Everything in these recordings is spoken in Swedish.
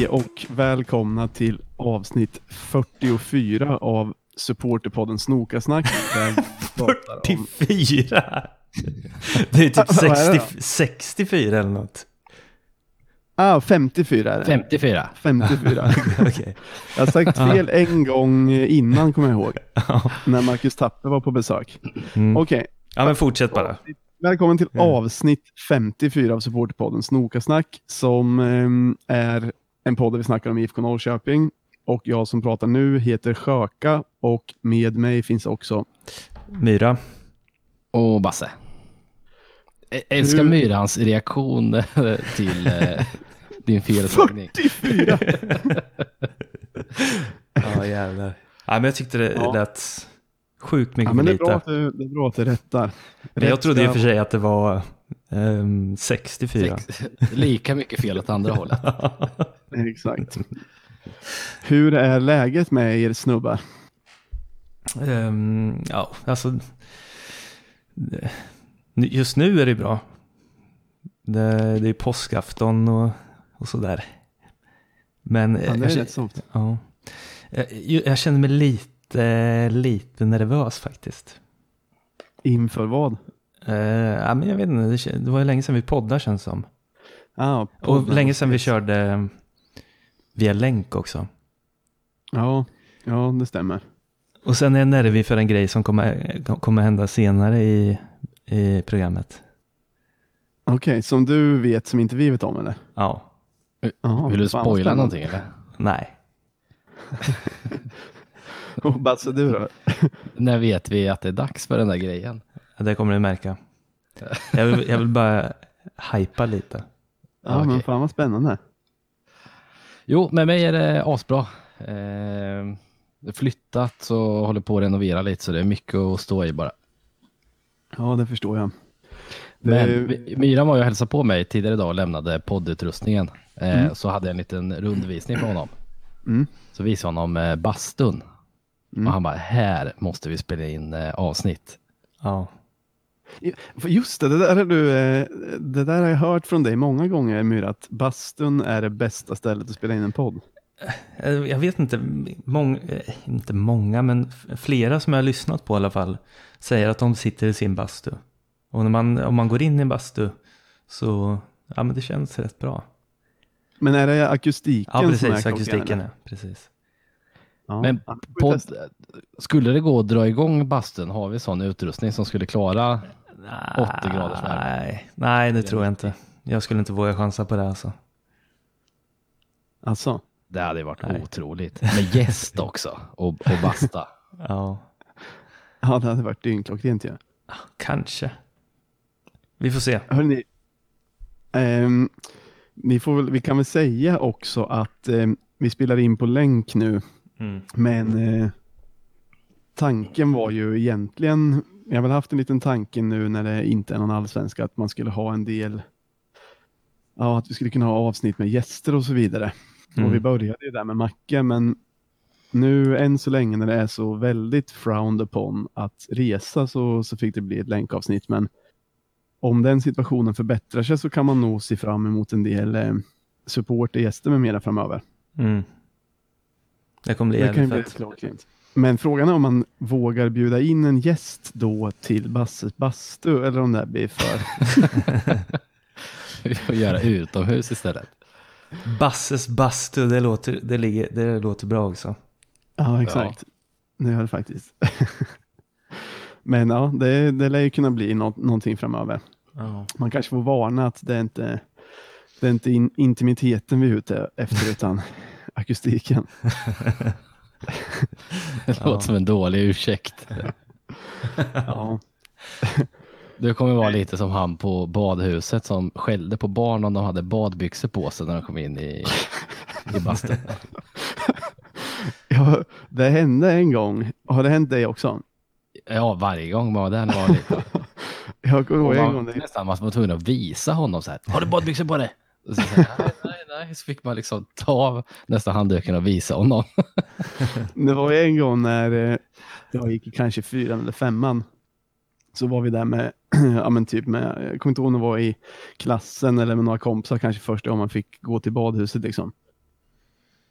Hej och välkomna till avsnitt 44 av supporterpodden Snokasnack. där vi pratar om- 44? Det är typ Vad är det 60, 64 eller något. Ah, 54 är det. 54. 54. Okej. Jag har sagt fel en gång innan kommer jag ihåg. När Marcus Tappe var på besök. Mm. Okej, ja, men fortsätt bara. välkommen till Ja. avsnitt 54 av supporterpodden Snokasnack som ehm, är en podd där vi snackar om IFK Norrköping. Och jag som pratar nu heter Sjöka och med mig finns också Myra. Och Basse. Ä- Älskar Hur- Myrans reaktion till eh, din felsägning. 44! Ja, jävlar. Ja, men jag tyckte det Ja. lät sjukt mycket Ja, men det, är bra att du, det är bra att du rättar. Men jag trodde i och för sig att det var ehm, 64. Sex- Lika mycket fel åt andra hållet. Exakt. Hur är läget med er snubbar? Ehm, ja, alltså. Just nu är det bra. Det, det är påskafton och, och sådär. Men Ja, det jag, är rätt soft. ja. jag, jag känner mig lite, lite nervös faktiskt. Inför vad? Uh, ja, men jag vet inte, det, var ju länge sedan vi poddade känns som. Ah, Och länge sedan vi körde via länk också. Ja, ja, det stämmer. Och sen är jag nervig för en grej som kommer, kommer hända senare i, i programmet. Okej, som du vet som inte vi vet om eller? Ja, Jaha, Vill du spoila någonting eller? nej. Och Basse, du då? När vet vi att det är dags för den där grejen? Det kommer du märka. Jag vill, jag vill bara hypa lite. Ja, men okej. fan vad spännande. Jo, med mig är det asbra. Eh, flyttat och håller på att renovera lite så det är mycket att stå i bara. Ja, det förstår jag. Men Det- vi- Myran var ju och hälsade på mig tidigare idag och lämnade poddutrustningen. Eh, Så hade jag en liten rundvisning på honom. Mm. Så visade jag honom eh, bastun. Mm. Och han bara, här måste vi spela in eh, avsnitt. Ja. Just det, det där, är du, eh, det där har jag hört från dig många gånger Myra, att bastun är det bästa stället att spela in en podd. Eh, Jag vet inte, mång, eh, inte många, men flera som jag har lyssnat på i alla fall säger att de sitter i sin bastu. Och när man, om man går in i en bastu så, ja men det känns rätt bra. Men är det akustiken Ja som är precis, klockan, akustiken är, precis. Ja. Men testa. skulle det gå att dra igång bastun, har vi sån utrustning som skulle klara 80 graders värme. Nej, nej det tror jag inte. Jag skulle inte våga chansa på det alltså. Alltså, Det hade varit Nej. otroligt. Med gäst också och, och basta. Ja, ja det hade varit dyngklockrent ju. kanske. Vi får se. Hörrni, ehm, ni får väl, vi kan väl säga också att ehm, vi spelar in på länk nu, Mm. men eh, tanken var ju egentligen, jag har väl haft en liten tanke nu när det inte är någon allsvenska, att man skulle ha en del, ja att vi skulle kunna ha avsnitt med gäster och så vidare. Mm. Och vi började ju där med Macke, men nu än så länge när det är så väldigt frowned upon att resa så, så fick det bli ett länkavsnitt. Men om den situationen förbättrar sig så kan man nog se fram emot en del eh, support och gäster med mera framöver. Mm. Det kommer bli jävligt bli fett. klockrent. Men frågan är om man vågar bjuda in en gäst då till Basses bastu eller om det här blir för... Vi får göra utomhus istället. Basses bastu, det låter, det, ligger, det låter bra också. Ja, exakt. Det gör det faktiskt. Men ja, det, det lär ju kunna bli nå någonting framöver. Ja. Man kanske får varna att det är inte det är inte in intimiteten vi är ute efter utan akustiken. Det låter som en dålig ursäkt. Ja. Du kommer vara lite som han på badhuset som skällde på barn om de hade badbyxor på sig när de kom in i, i bastun. ja, det hände en gång. Har det hänt dig också? Ja, varje gång man var där var liten. Jag kommer ihåg en gång. Nästan man var tvungen att visa honom så här. Har du badbyxor på dig? Och så, så här, nej. Så fick man liksom ta av nästan handduken och visa honom. det var ju en gång när eh, jag gick i kanske fyran eller femman. Så var vi där med, ja men typ med, jag kommer inte ihåg om det var i klassen eller med några kompisar kanske första gången man fick gå till badhuset liksom.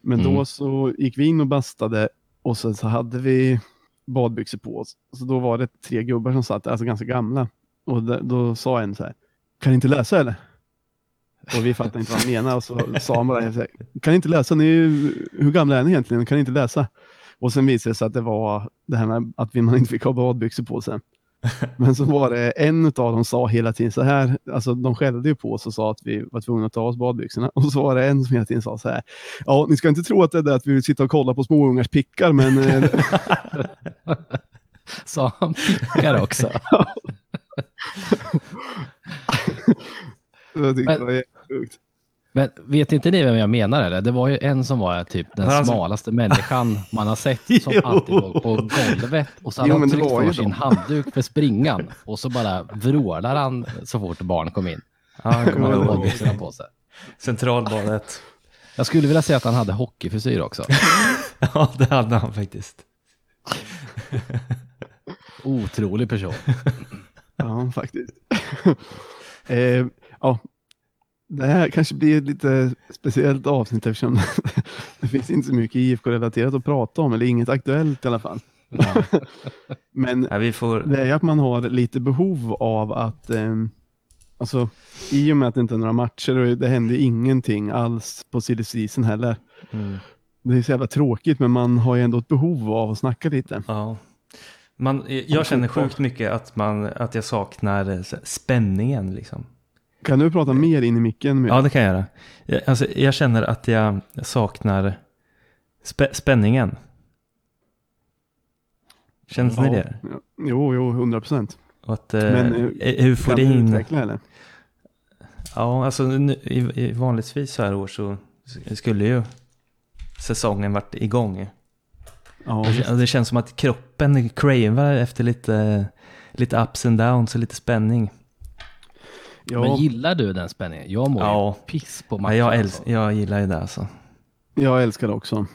Men Mm. då så gick vi in och bastade och sen så hade vi badbyxor på oss. Så då var det tre gubbar som satt, alltså ganska gamla. Och då sa en så här, kan ni inte läsa eller? Och vi fattade inte vad han menade och så sa han bara, kan ni inte läsa? Ni, hur gamla är ni egentligen? Kan ni inte läsa? Och sen visade det sig att det var det här med att vi- man inte fick ha badbyxor på sig. Men så var det en av dem sa hela tiden så här, alltså de skällde ju på oss och sa att vi var tvungna att ta oss badbyxorna. Och så var det en som hela tiden sa så här, ja ni ska inte tro att det är det att vi vill sitta och kolla på småungars pickar men eh, Sa han pickar också? jag tyckte Men- det var jättesjukt. Men vet inte ni vem jag menar eller? Det var ju en som var typ den alltså- smalaste människan man har sett som alltid låg på golvet och så hade Jo, han tryckt var på sin de. handduk för springan och så bara vrålar han så fort barn kom in. Han kommer hade ihåg. badbyxorna på sig. Centralbadet. Jag skulle vilja säga att han hade hockeyfrisyr också. Ja, det hade han faktiskt. Otrolig person. Ja, faktiskt. eh, ja, det här kanske blir ett lite speciellt avsnitt eftersom det finns inte så mycket IFK-relaterat att prata om, eller inget aktuellt i alla fall. Ja. Men Ja, får... det är att man har lite behov av att, eh, alltså i och med att det inte är några matcher och det händer ingenting alls på silly heller. Mm, Det är så jävla tråkigt men man har ju ändå ett behov av att snacka lite. ja. Man, jag känner sjukt mycket att, man, att jag saknar eh, spänningen liksom. Kan du prata mer in i micken? Ja, det kan jag göra. Jag, alltså, jag känner att jag saknar spä, spänningen. Känns ni det? Ja. Jo, jo, hundra procent. Och att eh, Men, eh, eh, Kan du euforin... utveckla eller? Ja, alltså nu, i, i vanligtvis så här år så skulle ju säsongen varit igång. Ja, det- det känns som att kroppen cravar efter lite, lite ups and downs och lite spänning. Ja, Men gillar du den spänningen? Jag mår Ja. ju piss på Ja, matchen. jag, alltså. jag gillar ju det alltså. jag älskar det också.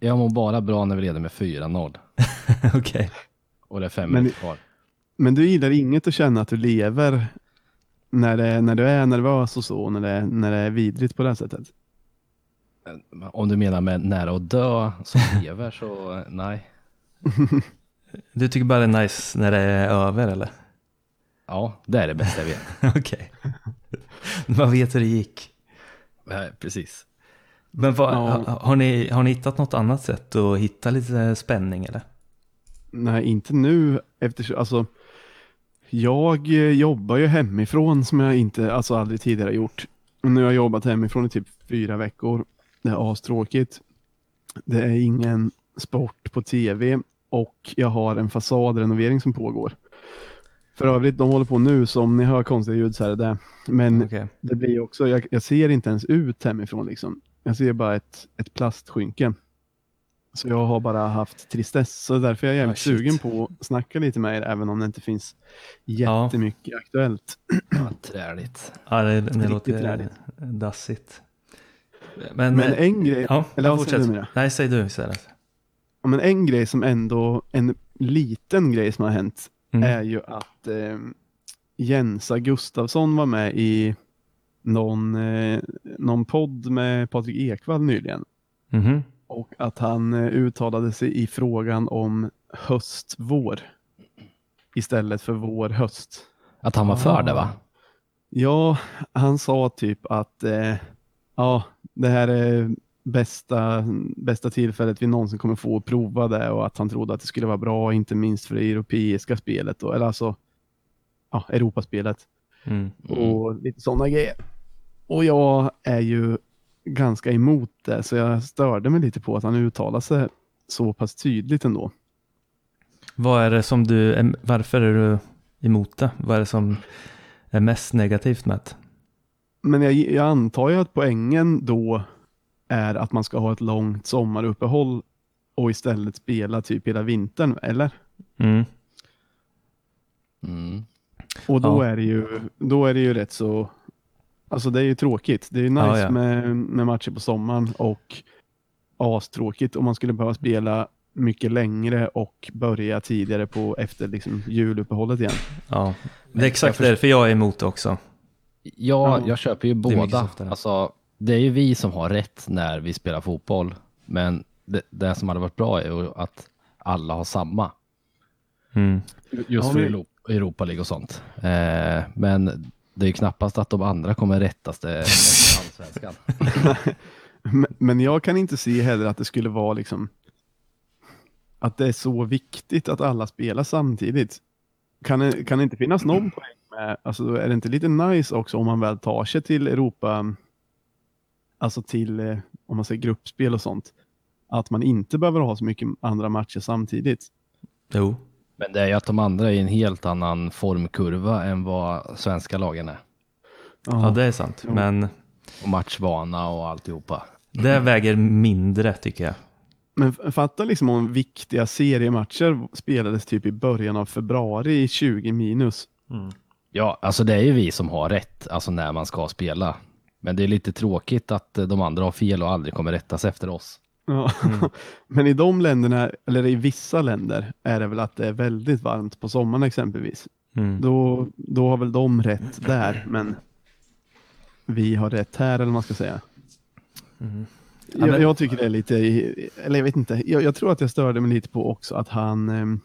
Jag mår bara bra när vi leder med 4-0 Okej. och det är fem Men- minuter kvar. Men du gillar inget att känna att du lever när, det, när du är nervös och så, när det, när det är vidrigt på det här sättet? Om du menar med nära att dö som lever så nej. Du tycker bara det är nice när det är över eller? Ja, det är det bästa jag vet. Okej. Man vet hur det gick. Nej, precis. Men vad, Ja. ha- har, ni, har ni hittat något annat sätt att hitta lite spänning eller? Nej, inte nu eftersom, alltså jag eh, jobbar ju hemifrån som jag inte, alltså aldrig tidigare gjort. Och nu har jag jobbat hemifrån i typ fyra veckor. Det är astråkigt. Det är ingen sport på tv och jag har en fasadrenovering som pågår. För övrigt, de håller på nu, så om ni hör konstiga ljud så är det det. Men Okej. det blir också, jag, jag ser inte ens ut hemifrån liksom. Jag ser bara ett, ett plastskynke. Så jag har bara haft tristess, så därför är jag jävligt Ah, shit. sugen på att snacka lite med er, även om det inte finns jättemycket aktuellt. Ja, träligt. Ja, det, det Riktigt låter träligt. dassigt. Men, Men eh, en grej, ja, eller ja, vad säger du Mira? Nej, säg du istället. Ja, men en grej som ändå, en liten grej som har hänt, Mm. är ju att eh, Jensa Gustafsson var med i någon, eh, någon podd med Patrik Ekwall nyligen. Mhm. Och att han eh, uttalade sig i frågan om höst-vår istället för vår-höst. Att han var för det va? Ja, han sa typ att eh, ja, det här är bästa, bästa tillfället vi någonsin kommer få att prova det och att han trodde att det skulle vara bra, inte minst för det europeiska spelet, då, eller alltså ja, Europaspelet Mm. och lite sådana grejer. Och jag är ju ganska emot det, så jag störde mig lite på att han uttalade sig så pass tydligt ändå. Vad är det som du, varför är du emot det? Vad är det som är mest negativt med det? Men jag, jag antar ju att poängen då är att man ska ha ett långt sommaruppehåll och istället spela typ hela vintern, eller? Mm. Mm. Och då, Ja. är det ju, då är det ju rätt så, alltså det är ju tråkigt. Det är ju nice Ja, ja. Med, med matcher på sommaren och astråkigt om man skulle behöva spela mycket längre och börja tidigare på efter liksom juluppehållet igen. Ja, det är exakt därför jag är emot det också. Ja, Ja. jag köper ju båda. Alltså, det är ju vi som har rätt när vi spelar fotboll, men det, det som hade varit bra är ju att alla har samma. Mm. Just för Europa, Europa League och sånt. Eh, men det är ju knappast att de andra kommer rättas det efter allsvenskan. Men, men jag kan inte se heller att det skulle vara liksom att det är så viktigt att alla spelar samtidigt. Kan det, kan det inte finnas någon poäng med, alltså är det inte lite nice också om man väl tar sig till Europa, alltså till, eh, om man säger gruppspel och sånt, att man inte behöver ha så mycket andra matcher samtidigt. Jo. Men det är ju att de andra är i en helt annan formkurva än vad svenska lagen är. Ja, det är sant. Jo. Men Och matchvana och alltihopa. det väger mindre tycker jag. Men fatta liksom om viktiga seriematcher spelades typ i början av februari i 20 minus. Ja, alltså det är ju vi som har rätt, alltså när man ska spela. Men det är lite tråkigt att eh, de andra har fel och aldrig kommer rättas efter oss. Ja. Men i de länderna, eller i vissa länder, är det väl att det är väldigt varmt på sommaren exempelvis. Mm. Då, då har väl de rätt där, men vi har rätt här, eller vad man ska säga. Mm. Ja, Jag, men- jag tycker det är lite, eller jag vet inte, jag, jag tror att jag störde mig lite på också att han ehm,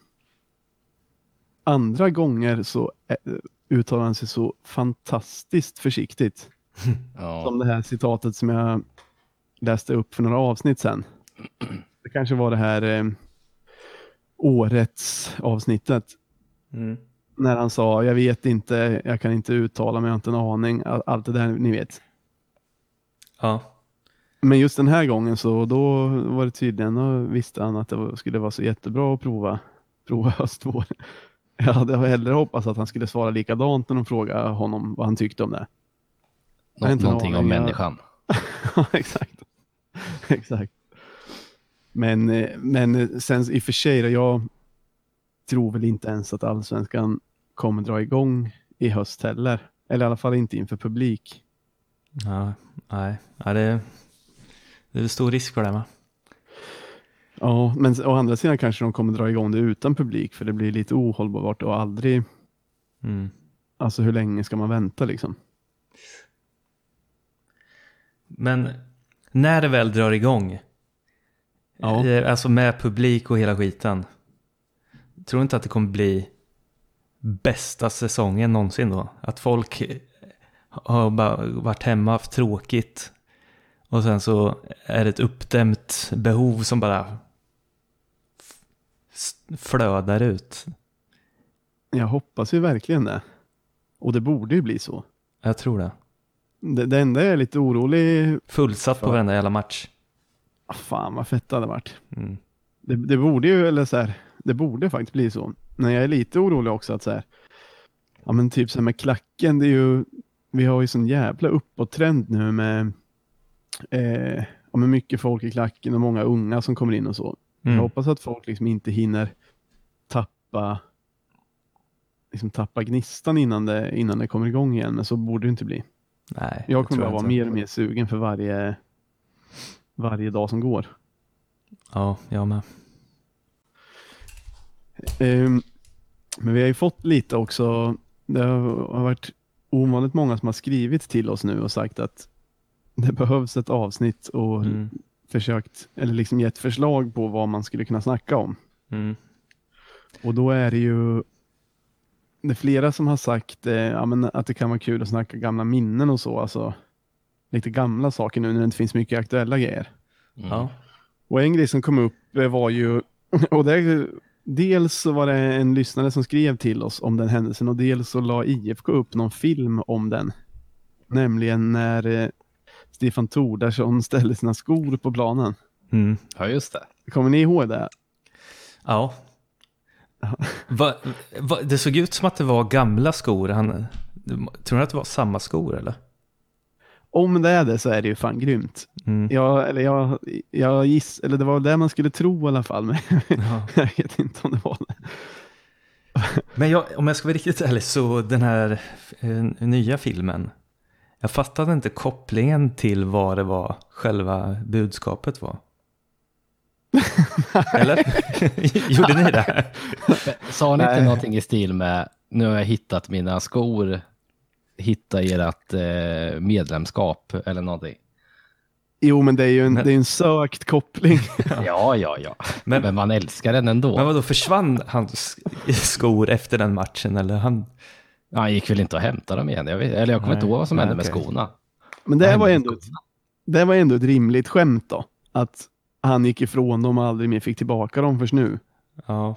andra gånger så eh, uttalar han sig så fantastiskt försiktigt. Ja. Som det här citatet som jag läste upp för några avsnitt sedan. Det kanske var det här eh, årets avsnittet. Mm. När han sa, jag vet inte, jag kan inte uttala mig, jag har inte en aning. All- Allt det där ni vet. Ja. Men just den här gången så då var det tydligen, då visste han att det skulle vara så jättebra att prova, prova höstvår. Jag hade hellre hoppats att han skulle svara likadant när de frågade honom vad han tyckte om det. Nå- inte någonting om människan. Ja, exakt. exakt. Men, eh, men sen i och för sig, jag tror väl inte ens att allsvenskan kommer dra igång i höst heller. Eller i alla fall inte inför publik. ja. Nej. Ja, det, det är stor risk för det va? Ja, men å andra sidan kanske de kommer dra igång det utan publik för det blir lite ohållbart och aldrig, Mm. alltså hur länge ska man vänta liksom? Men när det väl drar igång, Ja. eh, alltså med publik och hela skiten, tror du inte att det kommer bli bästa säsongen någonsin då? Att folk eh, har bara varit hemma, haft tråkigt och sen så är det ett uppdämt behov som bara flödar ut. Jag hoppas ju verkligen det. Och det borde ju bli så. Jag tror det. Det, det enda jag är lite orolig, Fullsatt på varenda jävla match. ah, fan vad fett det hade varit. Mm. Det, det borde ju, eller så här, det borde faktiskt bli så. Men jag är lite orolig också att så här, ja men typ så här med klacken, det är ju, vi har ju sån jävla uppåttrend nu med, eh, ja men mycket folk i klacken och många unga som kommer in och så. Mm. Jag hoppas att folk liksom inte hinner tappa, liksom tappa gnistan innan det, innan det kommer igång igen, men så borde det inte bli. Nej, Jag kommer bara vara mer och mer sugen för varje, varje dag som går. Ja, jag med. Ehm, men vi har ju fått lite också, det har varit ovanligt många som har skrivit till oss nu och sagt att det behövs ett avsnitt och Mm. försökt, eller liksom gett förslag på vad man skulle kunna snacka om. Mm. Och då är det ju det är flera som har sagt eh, ja, men att det kan vara kul att snacka gamla minnen och så, alltså lite gamla saker nu när det inte finns mycket aktuella grejer. Mm. Ja. Och en grej som kom upp eh, var ju, och det, dels så var det en lyssnare som skrev till oss om den händelsen och dels så la IFK upp någon film om den. Nämligen när eh, Stefan Tordarsson ställde sina skor på planen. Mm. ja, just det. Kommer ni ihåg det? Ja. Va, va, det såg ut som att det var gamla skor. Han, tror du att det var samma skor eller? Om det är det så är det ju fan grymt. Mm. Jag, eller jag, jag giss, eller det var det man skulle tro i alla fall, men Ja. jag vet inte om det var det. Men jag, om jag ska vara riktigt ärlig så den här eh, nya filmen. Jag fattade inte kopplingen till vad det var själva budskapet var. Eller? Gjorde ni det? Sa ni inte Nej. någonting i stil med nu har jag hittat mina skor, hitta ert eh, medlemskap eller någonting? Jo, men det är ju en, Men- det är en sökt koppling. Ja, ja, ja. Men, Men man älskar den ändå. men vadå, försvann hans skor efter den matchen? Eller han... Han gick väl inte att hämta dem igen. Jag vet, eller jag kommer inte ihåg vad som nej, hände med okej. skorna. Men det var, med ändå ett, skorna? det var ändå ett rimligt skämt då. Att han gick ifrån dem och aldrig mer fick tillbaka dem först nu. Ja.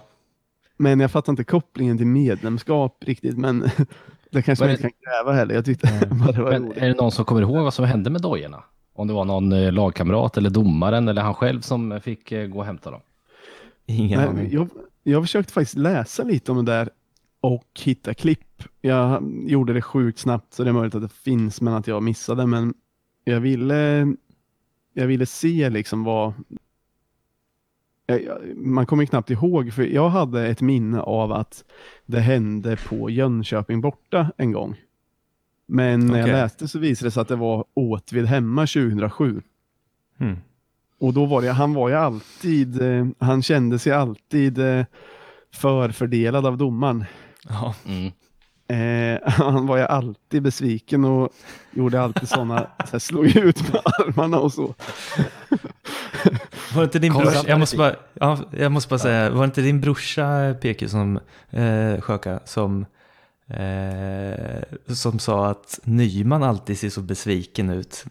Men jag fattar inte kopplingen till medlemskap riktigt. Men det kanske Vad man inte kan kräva heller. Jag tyckte bara det var Men roligt. är det någon som kommer ihåg vad som hände med dojorna? Om det var någon eh, lagkamrat eller domaren eller han själv som fick eh, gå och hämta dem? Ingen Nej, aning. jag, jag försökte faktiskt läsa lite om det där och hitta klipp. Jag gjorde det sjukt snabbt så det är möjligt att det finns men att jag missade. Men jag ville, jag ville se liksom vad... Jag, jag, man kommer knappt ihåg för jag hade ett minne av att det hände på Jönköping borta en gång. Men när jag Okej. läste så visade det sig att det var Åtvid hemma 2007. Mm. Och då var det, han var ju alltid, eh, han kände sig alltid eh, förfördelad av domaren. Ja. Mm. Eh, han var ju alltid besviken och gjorde alltid sådana, så slog ut med armarna och så. Var inte din brorsa, jag måste bara, ja, jag måste bara säga, var inte din brorsa Peke som, eh, Sjöka, som, eh, som sa att Nyman alltid ser så besviken ut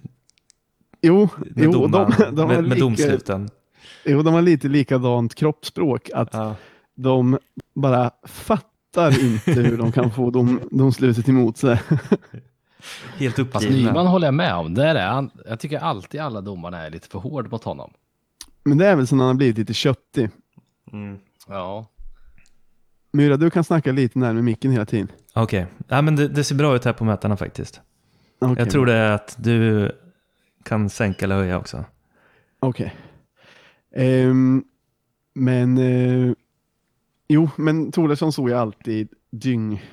Jo, med, jo, domaren, de, de, med, med lika, domsluten? jo, de har lite likadant kroppsspråk, att Ja. de bara fattar inte hur de kan få dom, domslutet emot sig. Helt uppgivna. Nyman håller jag med om. Där är han. Jag tycker alltid alla domarna är lite för hård mot honom. Men det är väl så när han har blivit lite köttig. Mm. Ja. Myra, du kan snacka lite närmare micken hela tiden. Okej, ja, men det, det ser bra ut här på mätarna faktiskt. Okej, Jag tror det är att du kan sänka eller höja också. Okej. Ehm, men eh, jo, men Thoresson såg ju alltid dyng,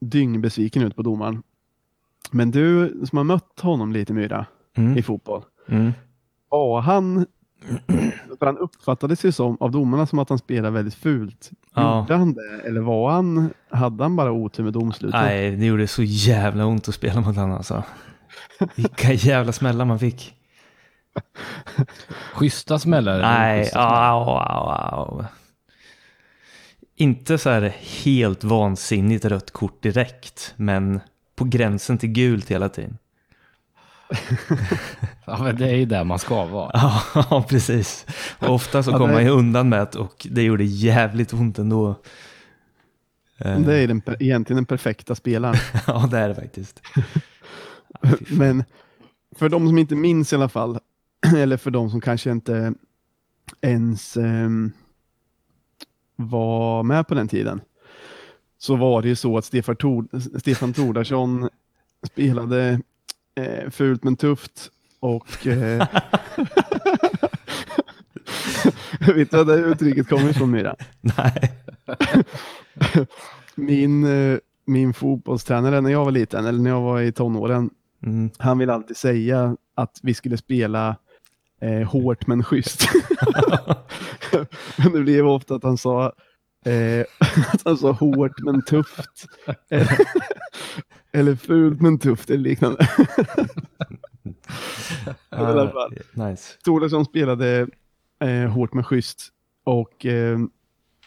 dyng besviken ut på domaren. Men du som har mött honom lite Myra Mm. i fotboll. Mm. Var han, för han uppfattades ju som av domarna som att han spelade väldigt fult. Ja. Gjorde han det? Eller var han, hade han bara otur med domslutet? Nej, det gjorde så jävla ont att spela mot honom alltså. Vilka jävla smällar man fick. Schyssta smällar. Nej, au, au, au. Inte så här helt vansinnigt rött kort direkt, men på gränsen till gult hela tiden. Ja, men det är ju där man ska vara. Ja, precis. Och ofta så Ja, kom det- man ju undan med det och det gjorde jävligt ont ändå. Eh, Det är den, egentligen den perfekta spelaren. Ja, det är det faktiskt. Men för de som inte minns i alla fall, eller för de som kanske inte ens ehm, var med på den tiden, så var det ju så att Stefan, Tord, Stefan Tordarsson spelade eh, fult men tufft och eh, Vet du var det uttrycket kommer ifrån Myra? Nej. Min, eh, min fotbollstränare när jag var liten, eller när jag var i tonåren, Mm. han ville alltid säga att vi skulle spela eh, hårt men schysst. men det blev ofta att han sa eh, att han sa hårt men tufft. eller, eller fult men tufft eller liknande. Fall. Nice. Thoresson spelade eh, hårt men schysst och eh,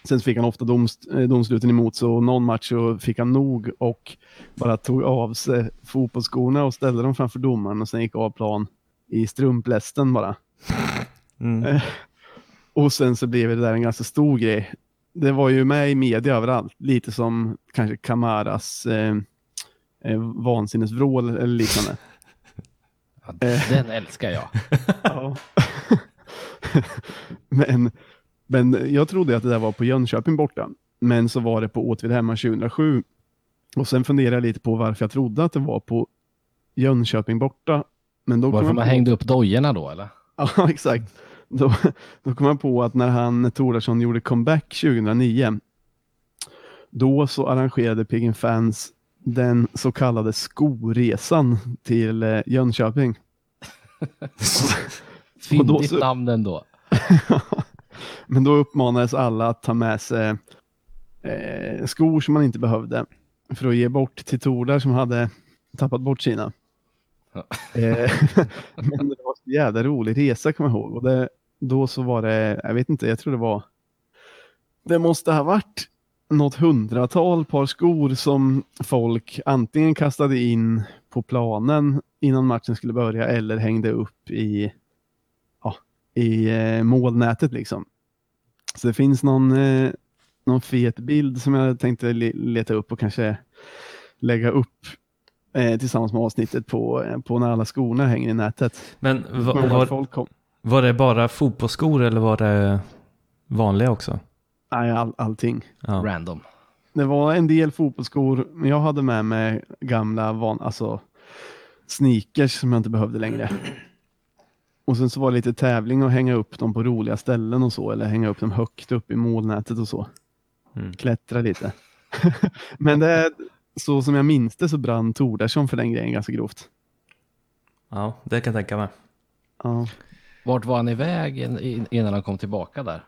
sen fick han ofta domst, eh, domsluten emot så någon match så fick han nog och bara tog av sig fotbollsskorna och ställde dem framför domaren och sen gick av plan i strumplästen bara. Mm. Eh, Och sen så blev det där en ganska stor grej. Det var ju med i media överallt, lite som kanske Kamaras eh, eh, vansinnesvrål eller liknande. Ja, den älskar jag. Ja. men, men jag trodde att det där var på Jönköping borta. Men så var det på Åtvid hemma 2007. Och sen funderade jag lite på varför jag trodde att det var på Jönköping borta. Men då Varför man på, hängde upp dojorna då eller? Ja, exakt. Då, då kom jag på att när han, Torarsson, gjorde comeback 2009, då så arrangerade Piggen Fans den så kallade skoresan till eh, Jönköping. Fyndigt så- namn ändå. Men då uppmanades alla att ta med sig eh, skor som man inte behövde för att ge bort till Tordar som hade tappat bort sina. Ja. Eh, men det var en jävla rolig resa kommer jag ihåg. Och det, då så var det, jag vet inte, jag tror det var, det måste ha varit något hundratal par skor som folk antingen kastade in på planen innan matchen skulle börja eller hängde upp i, ja, i eh, målnätet liksom. Så det finns någon, eh, någon fet bild som jag tänkte le leta upp och kanske lägga upp eh, tillsammans med avsnittet på, eh, på när alla skorna hänger i nätet. Men va, var, folk kom, var det bara fotbollsskor eller var det vanliga också? nej, all, allting. Ja. Random. Det var en del fotbollsskor, men jag hade med mig gamla van, alltså sneakers som jag inte behövde längre. Och sen så var det lite tävling att hänga upp dem på roliga ställen och så, eller hänga upp dem högt upp i målnätet och så. Mm. Klättra lite. men det så som jag minns det så brann Tordarsson för den grejen ganska grovt. ja, det kan jag tänka mig. Ja. Vart var han iväg in- innan han kom tillbaka där?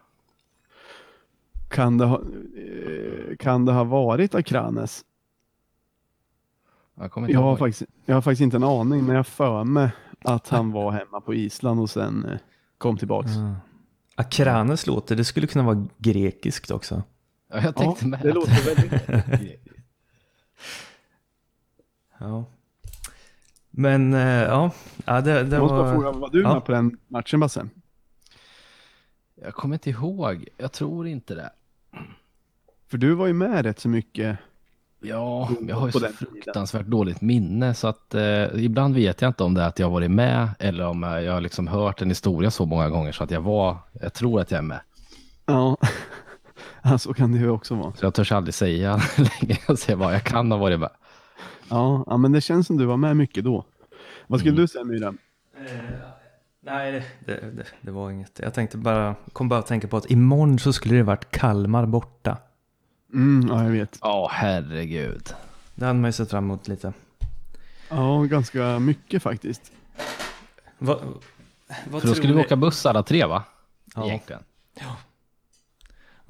Kan, det ha, eh, kan det ha varit Akranes? Jag Jag har, faktiskt, jag har faktiskt inte en aning, men jag för mig att han var hemma på Island och sen eh, kom tillbaks. Ja. Akranes låter, det skulle kunna vara grekiskt också. Ja, jag tänkte med. det låter väldigt Ja. Men eh, ja, ja det, det Jag måste bara var... fråga, var du Ja. med på den matchen Basse? Jag kommer inte ihåg. Jag tror inte det. För du var ju med rätt så mycket. Ja, jag har ju så den tiden. fruktansvärt dåligt minne så att eh, ibland vet jag inte om det är att jag varit med eller om jag, jag har liksom hört en historia så många gånger så att jag var, jag tror att jag är med. Ja, ja så kan det ju också vara. Så jag törs aldrig säga längre. Jag säger bara, jag kan ha varit med. Ja, ja, men det känns som du var med mycket då. Vad skulle Mm. du säga Myra? Nej, det, det, det, var inget. Jag tänkte bara, kom bara att tänka på att imorgon så skulle det varit Kalmar borta. Mm, ja, jag vet. Ja, herregud. Det hade man ju sett fram emot lite. Ja, ganska mycket faktiskt. Va, vad För då skulle vi åka buss alla tre va? Ja. Egentligen.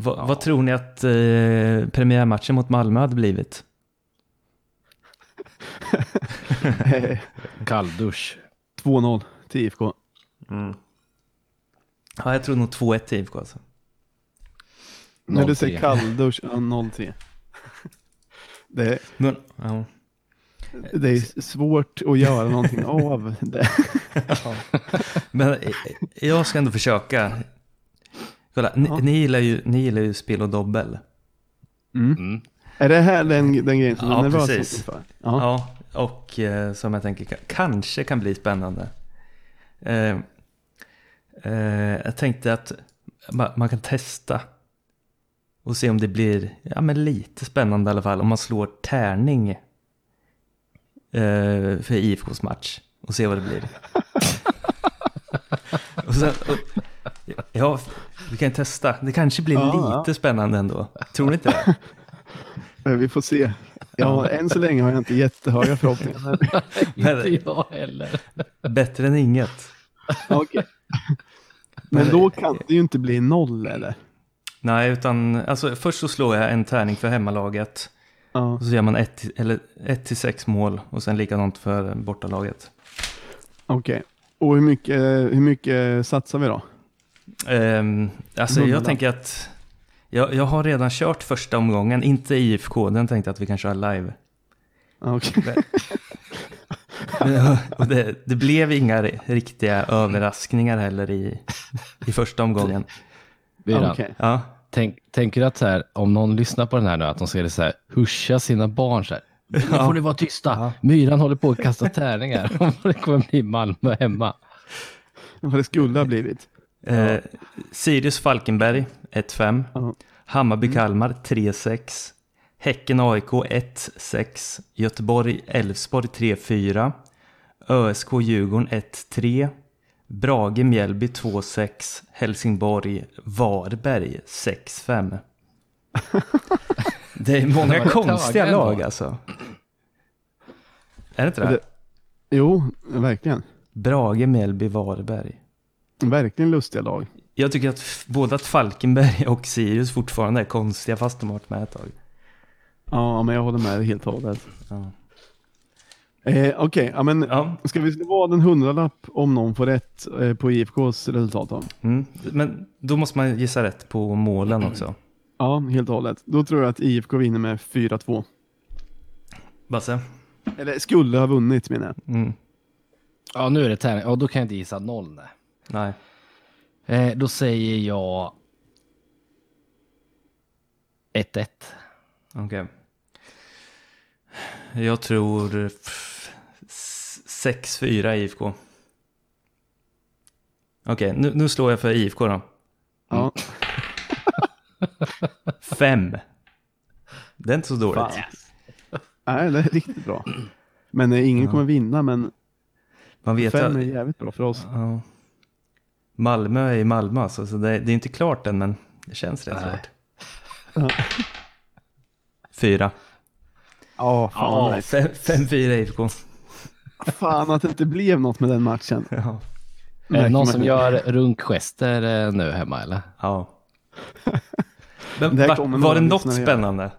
Va, Ja. Vad tror ni att eh, premiärmatchen mot Malmö hade blivit? Kalldusch. 2-0 till IFK. Ja, jag tror nog 2-1 till IFK alltså. När du 0-3. säger kalldusch, ja, 0-3. Det, Men, ja. det är svårt att göra någonting av det. Men eh, jag ska ändå försöka. Kolla, ni, Ja. ni, gillar ju, ni gillar ju spel och dobbel. Mm. Mm. Är det här den, den grejen som du Ja, är nervös precis. inför? Ja. Ja, och eh, som jag tänker ka- kanske kan bli spännande. Eh, eh, jag tänkte att ma- man kan testa och se om det blir ja, men lite spännande i alla fall. Om man slår tärning eh, för IFKs match och se vad det blir. och sen, och, ja, vi kan testa. Det kanske blir Ja, lite spännande ändå. Tror ni inte det? Vi får se. Ja, än så länge har jag inte jättehöga förhoppningar. Inte jag heller. Bättre än inget. Okej. Men då kan det ju inte bli noll eller? Nej, utan alltså, först så slår jag en tärning för hemmalaget. Ja. Och så gör man ett, eller ett till sex mål och sen likadant för bortalaget. Okej. Och hur mycket, hur mycket satsar vi då? Ehm, alltså Hundra. jag tänker att jag, jag har redan kört första omgången, inte IFK, den tänkte jag att vi kan köra live. Okej. och det, det blev inga ri- riktiga överraskningar heller i, i första omgången. Byran, Okej. Ja, tänk, tänker du att så här, om någon lyssnar på den här nu, att de ska så här, huscha sina barn så här. Nu får ni vara tysta. Ja. Myran håller på att kasta tärningar. det kommer bli Malmö hemma. Vad det skulle ha blivit. Eh, Sirius Falkenberg 1-5. Ja. Hammarby-Kalmar 3-6. Häcken-AIK 1-6. Göteborg-Elfsborg 3-4. ÖSK-Djurgården 1-3. Brage-Mjällby 2-6. Helsingborg-Varberg 6-5. Det är Det många rätt konstiga ändå. lag alltså. Är det inte det? Det- Jo, verkligen. Brage, Mjällby, Varberg. Verkligen lustiga lag. Jag tycker att både att Falkenberg och Sirius fortfarande är konstiga fast de har varit med ett tag. Ja, men jag håller med dig helt och hållet. Ja. Eh, Okej, ja, men Ja. ska vi slå vad en hundralapp om någon får rätt eh, på IFKs resultat? Då? Mm. Men då måste man gissa rätt på målen också. Ja, helt och hållet. Då tror jag att IFK vinner med 4-2. Basse? Eller skulle ha vunnit menar jag. Mm. Ja, nu är det tärning. Ja, då kan jag inte gissa noll. Nej. Nej. Eh, då säger jag 1-1. Okej. Jag tror f- s- 6-4 IFK. Okej, nu, nu slår jag för IFK då. Ja, Fem. Det är inte så dåligt. fan. Nej, det är riktigt bra. Men eh, ingen kommer vinna, men Man vet fem är ju... jävligt bra för oss. Ja. Malmö är i Malmö alltså, så det, det är inte klart än men det känns rätt Nej. svårt. Fyra. Ja, fan, nice. fem, fem, fyra IFK. fan att det inte blev något med den matchen. Ja. Är det någon som gör runkgester eh, nu hemma eller? ja. Men Det var, var det något spännande?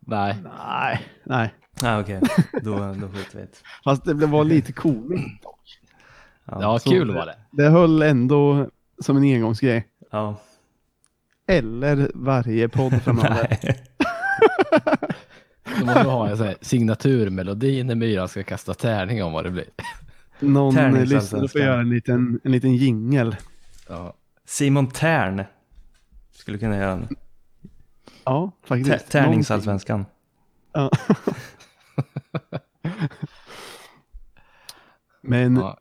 Nej. Nej, nej. Nej, okej. Då, då skiter vi det. Fast det blev- var lite komiskt. Ja, så- kul var det. Det höll ändå som en engångsgrej. Ja. Eller varje podd framöver. Nej. Då måste vi ha en sån här signaturmelodi när Myran ska kasta tärning om vad det blir. Någon lyssnare får göra en liten, en liten jingel. Ja. Simon Tern skulle kunna göra en Ja, faktiskt. Tä- Tärningsallsvenskan. Ja. men. Ja.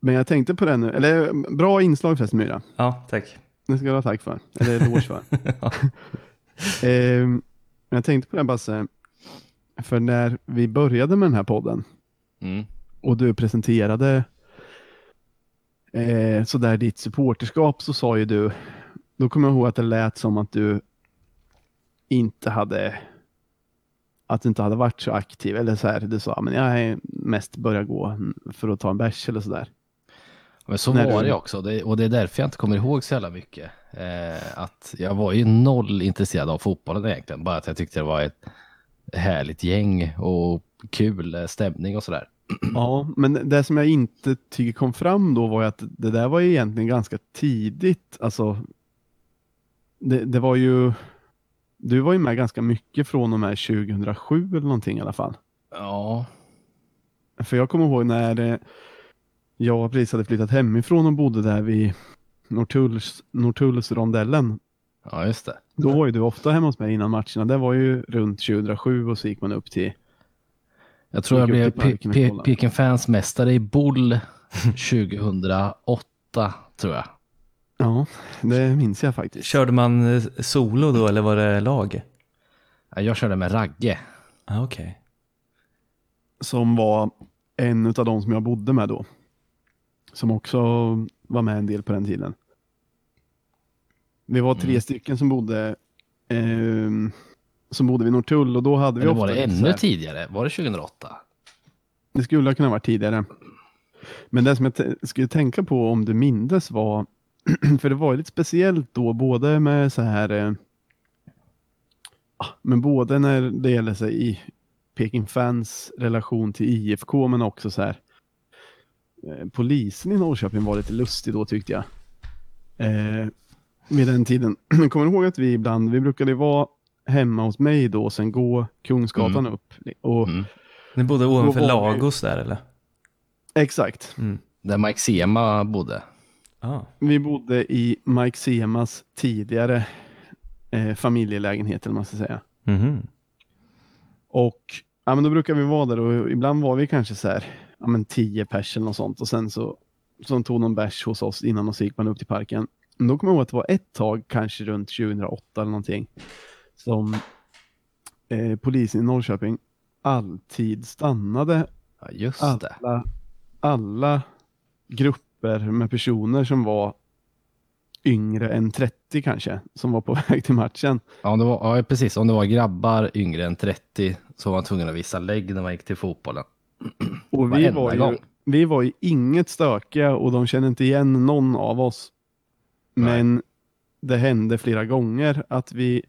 Men jag tänkte på det nu. Eller bra inslag förresten Myra. Ja, tack. Det ska du ha tack för. Eller eloge för. Men jag tänkte på det Basse. För när vi började med den här podden Mm. och du presenterade eh, sådär ditt supporterskap så sa ju du, då kommer jag ihåg att det lät som att du inte hade att du inte hade varit så aktiv eller så här, du sa men jag är mest börjar gå för att ta en bärs eller sådär. Men så var du- det också det, och det är därför jag inte kommer ihåg så jävla mycket. Eh, att jag var ju noll intresserad av fotbollen egentligen, bara att jag tyckte det var ett härligt gäng och kul eh, stämning och sådär. Ja, men det som jag inte tycker kom fram då var ju att det där var ju egentligen ganska tidigt. Alltså, det, det var ju, du var ju med ganska mycket från och med 2007 eller någonting i alla fall. Ja, För jag kommer ihåg när jag precis hade flyttat hemifrån och bodde där vid Norrtulls, Norrtullsrondellen. ja just det. Då var ju du ofta hemma hos mig innan matcherna. Det var ju runt 2007 och så gick man upp till Jag tror jag blev Peking Fans mästare i boll 2008, tror jag. Ja, det minns jag faktiskt. Körde man eh, solo då eller var det lag? Ja, Jag körde med Ragge. Ah, Okej. som var en av de som jag bodde med då. Som också var med en del på den tiden. Vi var tre Mm. stycken som bodde ehm, som bodde vid Norrtull och då hade vi Eller ofta var det ännu tidigare? Var det 2008? Det skulle ha kunnat vara tidigare. Men det som jag skulle tänka på om du mindes var, för det var ju lite speciellt då, både med så här, eh, ah, men både när det gäller sig i Peking Fans relation till IFK, men också så här, eh, polisen i Norrköping var lite lustig då tyckte jag. Eh, vid den tiden. Kommer ihåg att vi ibland, vi brukade vara hemma hos mig då och sen gå Kungsgatan Mm. upp. Och, Mm. Ni bodde ovanför Lagos där eller? Exakt. Mm. Där Mike Sema bodde. Ah. Vi bodde i Mike Semas tidigare eh, familjelägenhet eller man ska säga. Mhm. Och ja, men då brukar vi vara där och ibland var vi kanske så här, ja men tio pers eller något sånt och sen så, så tog någon bärs hos oss innan och så gick man upp till parken. Men då kommer jag ihåg att det var ett tag, kanske runt 2008 eller någonting, som eh, polisen i Norrköping alltid stannade Ja, just det. alla, alla grupper med personer som var yngre än 30 kanske, som var på väg till matchen. Ja, det var, ja, precis. Om det var grabbar yngre än 30 så var man tvungen att visa lägg när man gick till fotbollen. Och vi var, ju, gång. vi var ju inget stökiga och de kände inte igen någon av oss. Nej. Men det hände flera gånger att vi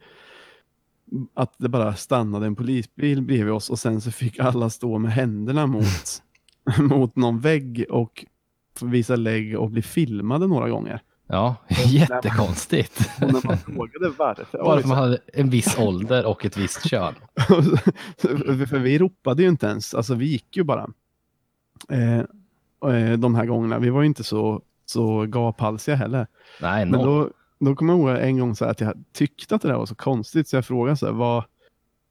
att det bara stannade en polisbil bredvid oss och sen så fick alla stå med händerna mot, mot någon vägg och visa lägg och bli filmade några gånger. Ja, jättekonstigt. Och när man frågade varför. Bara för att man hade en viss ålder och ett visst kön. för vi ropade ju inte ens, alltså vi gick ju bara. Eh, eh, de här gångerna. Vi var ju inte så, så gaphalsiga heller. Nej, Men då, då kommer jag ihåg en gång så här att jag tyckte att det där var så konstigt så jag frågade så här, vad,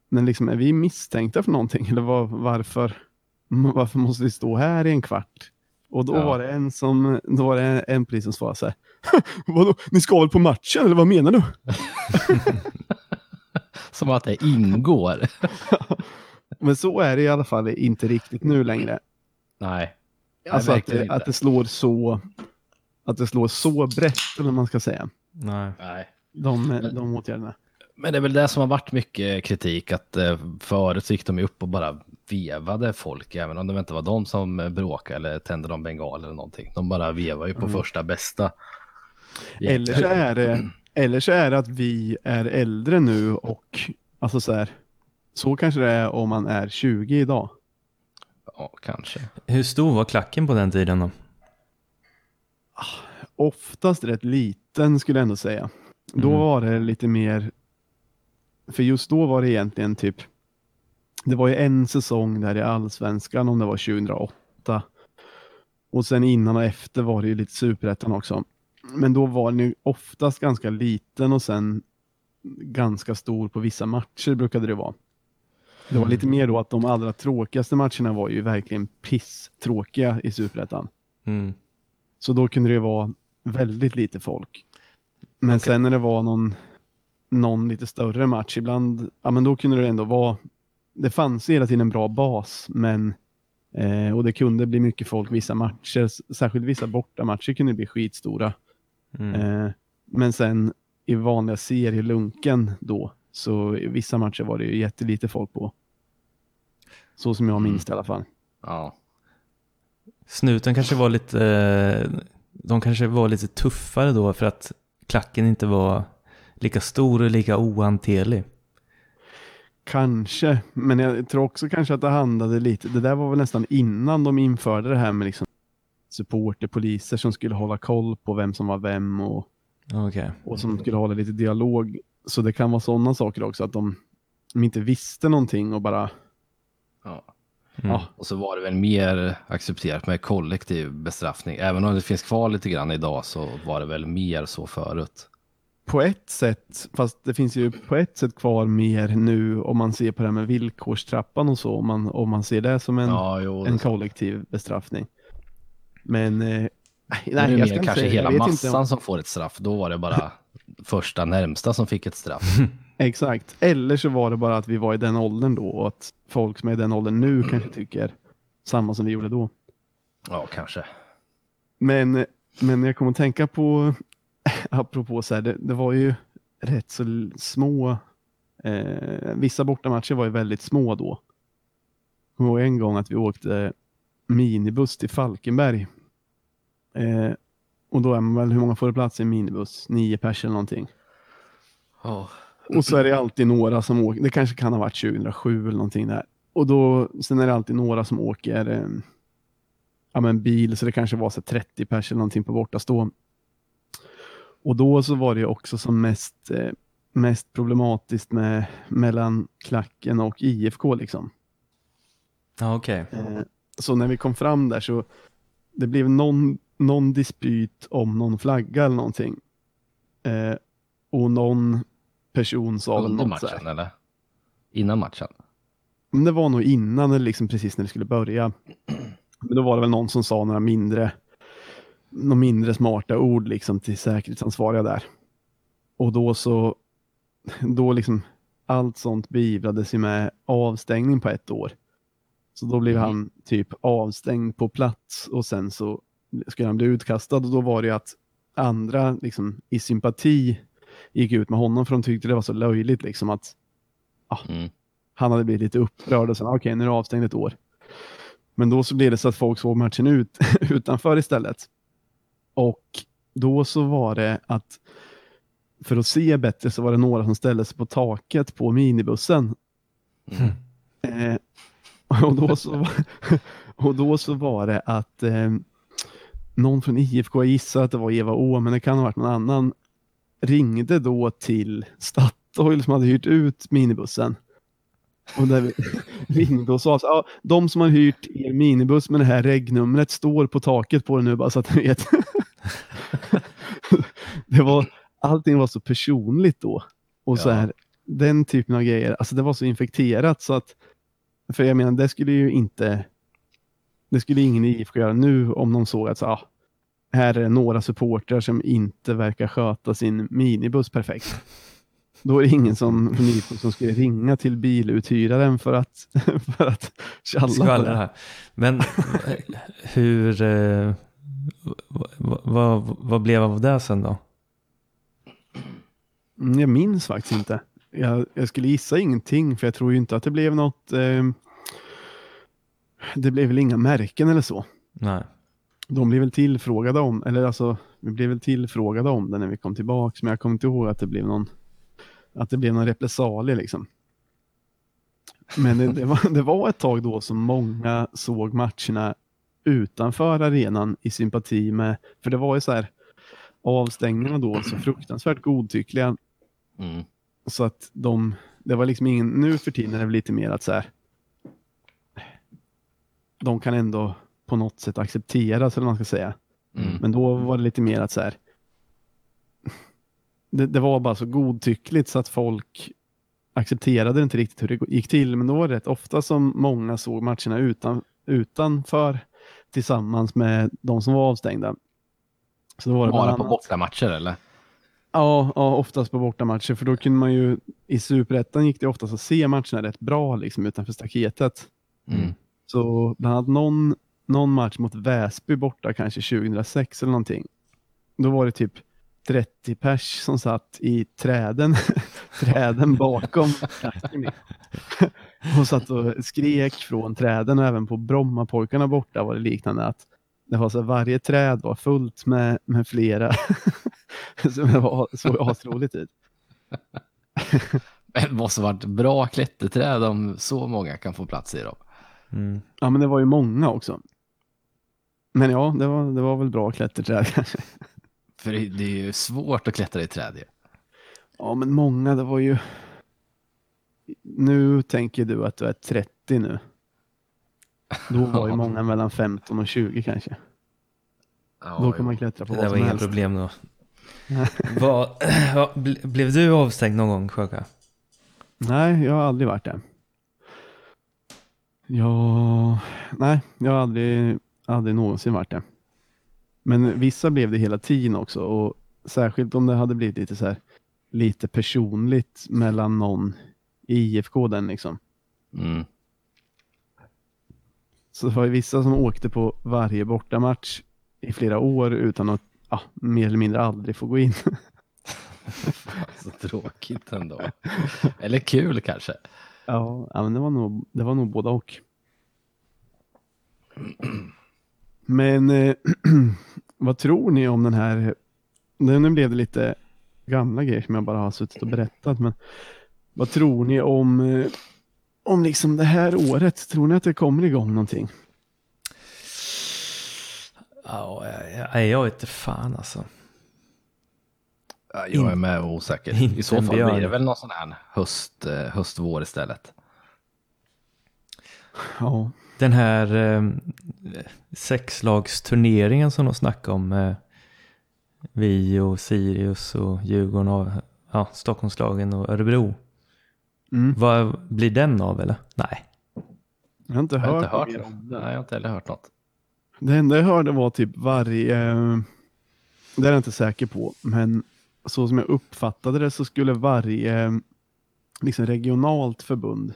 men liksom, är vi misstänkta för någonting eller vad, varför, varför måste vi stå här i en kvart? Och då Ja. var det en som, då var det en, en polis som svarade så här, vadå, ni ska väl på matchen eller vad menar du? Som att det ingår. Men så är det i alla fall inte riktigt nu längre. Nej. Alltså att det, att det slår så, att det slår så brett eller man ska säga. Nej. Nej. De, de åtgärderna. Men det är väl det som har varit mycket kritik, att eh, förut så gick de upp och bara vevade folk, även om det inte var de som bråkade eller tände någon bengal eller någonting. De bara vevar ju på Mm. första bästa. Eller så, är det, eller så är det att vi är äldre nu och alltså så här, så kanske det är om man är 20 idag. Ja, kanske. Hur stor var klacken på den tiden då? Oftast rätt liten skulle jag ändå säga. Då Mm. var det lite mer, för just då var det egentligen typ, det var ju en säsong där i allsvenskan om det var 2008. Och sen innan och efter var det ju lite superettan också. Men då var den ju oftast ganska liten och sen ganska stor på vissa matcher brukade det vara. Det var lite mer då att de allra tråkigaste matcherna var ju verkligen pisstråkiga i superettan. Mm. Så då kunde det vara väldigt lite folk. Men Okej. sen när det var någon, någon lite större match ibland, ja men då kunde det ändå vara, det fanns hela tiden en bra bas, men eh, och det kunde bli mycket folk vissa matcher, särskilt vissa bortamatcher kunde bli skitstora. Mm. Eh, men sen i vanliga serielunken då, så i vissa matcher var det ju jättelite folk på. Så som jag minns det i alla fall. Ja. Snuten kanske var lite, de kanske var lite tuffare då för att klacken inte var lika stor och lika ohanterlig. Kanske, men jag tror också kanske att det handlade lite, det där var väl nästan innan de införde det här med liksom supporterpoliser som skulle hålla koll på vem som var vem och, Okej. och som skulle hålla lite dialog. Så det kan vara sådana saker också, att de, de inte visste någonting och bara, ja. Mm. ja, Och så var det väl mer accepterat med kollektiv bestraffning. Även om det finns kvar lite grann idag så var det väl mer så förut. På ett sätt, fast det finns ju på ett sätt kvar mer nu om man ser på det här med villkorstrappan och så, om man, om man ser det som en, ja, jo. en kollektiv bestraffning. Men eh, nej, det är jag mer kanske säga- hela massan om- som får ett straff. Då var det bara första närmsta som fick ett straff. Exakt. Eller så var det bara att vi var i den åldern då och att folk som är i den åldern nu kanske tycker samma som vi gjorde då. Ja, kanske. Men, men jag kommer att tänka på, apropå så här, det, det var ju rätt så små, eh, vissa bortamatcher var ju väldigt små då. Det var en gång att vi åkte minibuss till Falkenberg. Eh, och då är man väl, hur många får det plats i en minibuss? Nio pers eller någonting. Ja. Och så är det alltid några som åker, det kanske kan ha varit 2007 eller någonting där. Och då, sen är det alltid några som åker eh, ja, men bil, så det kanske var så 30 pers eller någonting på bortastå. Och då så var det också som mest, eh, mest problematiskt med, mellan klacken och IFK liksom. Ja, okej. Eh, så när vi kom fram där så det blev någon, någon dispyt om någon flagga eller någonting. Eh, och någon person sa väl Under något så här. matchen eller? Innan matchen? Men det var nog innan eller liksom precis när det skulle börja. Men då var det väl någon som sa några mindre, några mindre smarta ord liksom till säkerhetsansvariga där. Och då så, då liksom allt sånt beivrades ju med avstängning på ett år. Så då blev Mhm. han typ avstängd på plats och sen så skulle han bli utkastad och då var det ju att andra liksom i sympati gick ut med honom för de tyckte det var så löjligt liksom att Mm. han hade blivit lite upprörd och sen okej, nu är det avstängd ett år. Men då så blev det så att folk såg matchen ut utanför istället. Och då så var det att för att se bättre så var det några som ställde sig på taket på minibussen. Mm. Eh, och, då så, och då så var det att eh, någon från IFK, jag gissar att det var Eva Å, men det kan ha varit någon annan, ringde då till Statoil som hade hyrt ut minibussen. Och där vi ringde och sa så, ja, de som har hyrt er minibuss med det här regnumret står på taket på den nu bara så att ni vet. det var, allting var så personligt då. Och så här, den typen av grejer, alltså det var så infekterat så att, för jag menar det skulle ju inte, det skulle ingen i IFK göra nu om de såg att så, ah, här är några supportrar som inte verkar sköta sin minibuss perfekt. Då är det ingen som, som skulle ringa till biluthyraren för att, för att tjalla på det. här. Men eh, hur... Vad, vad, blev av det sen då? Jag minns faktiskt inte. Jag, jag skulle gissa ingenting för jag tror ju inte att det blev något. Eh, det blev väl inga märken eller så. Nej. De blev väl tillfrågade om, eller alltså, vi blev väl tillfrågade om det när vi kom tillbaks, men jag kommer inte ihåg att det blev någon, att det blev någon repressalie liksom. Men det, det, var, det var ett tag då som många såg matcherna utanför arenan i sympati med, för det var ju så här, avstängningarna då så fruktansvärt godtyckliga Mm. så att de, det var liksom ingen, nu för tiden är det väl lite mer att så här, de kan ändå på något sätt accepteras eller vad man ska säga. Mm. Men då var det lite mer att så här, det, det var bara så godtyckligt så att folk accepterade inte riktigt hur det gick till. Men då var det rätt ofta som många såg matcherna utan, utanför tillsammans med de som var avstängda. Så då var det Bara på bortamatcher eller? Ja, ja, oftast på bortamatcher, för då kunde man ju, i superettan gick det oftast att se matcherna rätt bra liksom utanför staketet. Mm. Så bland annat någon, någon match mot Väsby borta, kanske 2006 eller någonting. Då var det typ 30 pers som satt i träden, träden bakom. och satt och skrek från träden och även på Brommapojkarna borta var det liknande att det var så varje träd var fullt med, med flera. så det var, såg asroligt ut. Men det måste varit bra klätterträd om så många kan få plats i dem. Mm. Ja, men det var ju många också. Men ja, det var, det var väl bra klätterträd kanske. För det det är ju svårt att klättra i träd ju. Ja, men många, det var ju... Nu tänker du att du är 30 nu. Då var ju många mellan 15 och 20 kanske. Då kan man klättra på Det vad där var som inga helst. problem då. Vad, vad, ble- blev du avstängd någon gång, Sjöka? Nej, jag har aldrig varit det. Ja, nej, jag har aldrig, aldrig någonsin varit det. Men vissa blev det hela tiden också och särskilt om det hade blivit lite så här lite personligt mellan någon i IFK den liksom. Mm. Så det var ju vissa som åkte på varje bortamatch i flera år utan att ja, mer eller mindre aldrig få gå in. Så tråkigt ändå. Eller kul kanske. Ja, men det var nog, det var nog båda och. Men eh, vad tror ni om den här, nu blev det lite gamla grejer som jag bara har suttit och berättat, men vad tror ni om, eh, om liksom det här året? Tror ni att det kommer igång någonting? Ja, jag, jag, inte fan alltså. Ja, Jag är med och osäker. I så fall blir det väl någon sån här höst, eh, höst-vår istället. Ja, Den här eh, sexlagsturneringen som de snackade om. Eh, vi och Sirius och Djurgården och ja, Stockholmslagen och Örebro. Mm. Vad blir den av eller? Nej. jag har inte Jag har hört, inte hört mer det. om det. Nej, jag har inte heller hört något. Det enda jag hörde var typ varje, det är jag inte säker på, men så som jag uppfattade det så skulle varje liksom regionalt förbund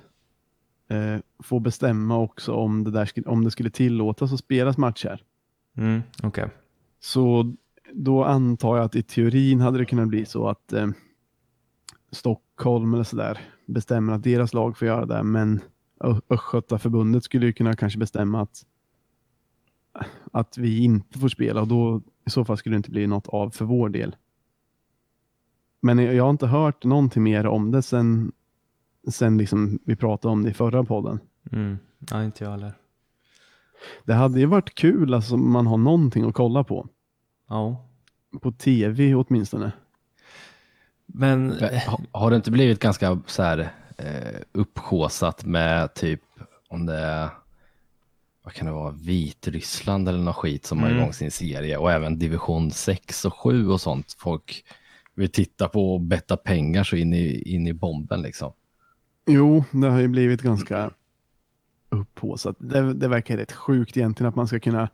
eh, få bestämma också om det, där, om det skulle tillåtas att spelas matcher. Mm, Okej. Så då antar jag att i teorin hade det kunnat bli så att eh, Stockholm eller sådär bestämmer att deras lag får göra det, men Östgötaförbundet skulle ju kunna kanske bestämma att, att vi inte får spela och då i så fall skulle det inte bli något av för vår del. Men jag har inte hört någonting mer om det sen, sen liksom vi pratade om det i förra podden. Mm. Ja, inte jag heller. Det hade ju varit kul alltså, man har någonting att kolla på. Ja. På tv åtminstone. Men Men ha- Har det inte blivit ganska så här eh, med typ om det är vad kan det vara, Vitryssland eller något skit som har Mm. igång sin serie och även division 6 och 7 och sånt. Folk vill titta på och betta pengar så in i, in i bomben liksom. Jo, det har ju blivit ganska upphaussat. Det, det verkar rätt sjukt egentligen att man ska kunna,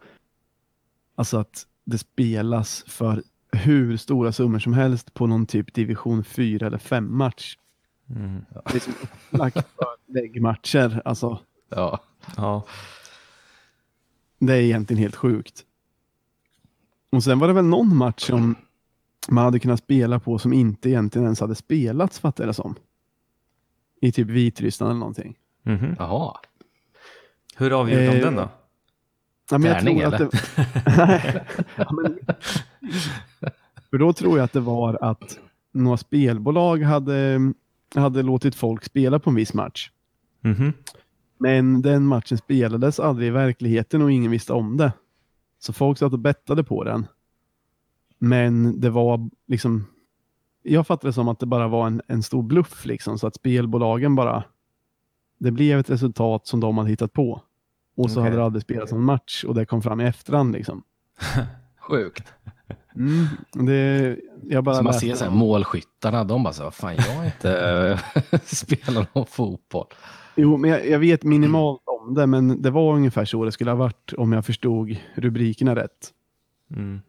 alltså att det spelas för hur stora summor som helst på någon typ division 4 eller 5 match. mm. Det är som upplagt för läggmatcher. Alltså, Ja, ja. det är egentligen helt sjukt. Och sen var det väl någon match som man hade kunnat spela på som inte egentligen ens hade spelats, fattar jag det som. I typ Vitryssland eller någonting. Mhm. jaha. Hur avgjorde de Eh, den då? Ja, men jag Tärning, tror att det... Nej, ja, men... För då tror jag att det var att några spelbolag hade, hade låtit folk spela på en viss match. Mhm. Men den matchen spelades aldrig i verkligheten och ingen visste om det. Så folk satt och bettade på den. Men det var liksom... Jag fattade det som att det bara var en, en stor bluff liksom, så att spelbolagen bara... Det blev ett resultat som de hade hittat på. Och så Okej. hade det aldrig spelats någon match och det kom fram i efterhand liksom. Sjukt. Mm, det, jag bara Så man ser så här, målskyttarna, de bara så här, fan jag inte spelat någon fotboll. Jo, men jag, jag vet minimalt om det, men det var ungefär så det skulle ha varit om jag förstod rubrikerna rätt. Mm.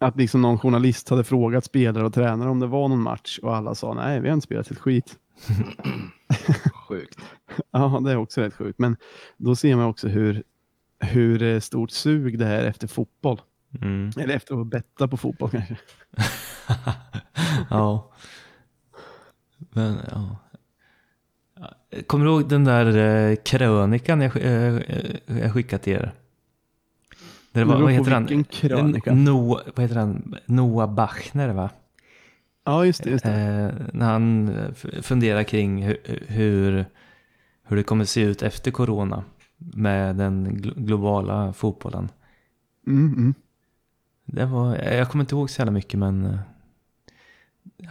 Att liksom någon journalist hade frågat spelare och tränare om det var någon match och alla sa nej, vi har inte spelat ett skit. Sjukt. Ja, det är också rätt sjukt, men då ser man också hur, hur stort sug det är efter fotboll. Mm. Eller efter att betta på fotboll kanske. ja. Men, ja. Kommer du ihåg den där eh, krönikan jag, sk- eh, jag skickade till er? Det var, vad heter han? krönika. Noah, vad heter han? Noah Bachner va? Ja, just det. Just det. Eh, när han eh, funderar kring hur, hur, hur det kommer se ut efter corona med den glo- globala fotbollen. Mm, mm. Det var, jag kommer inte ihåg så jävla mycket men...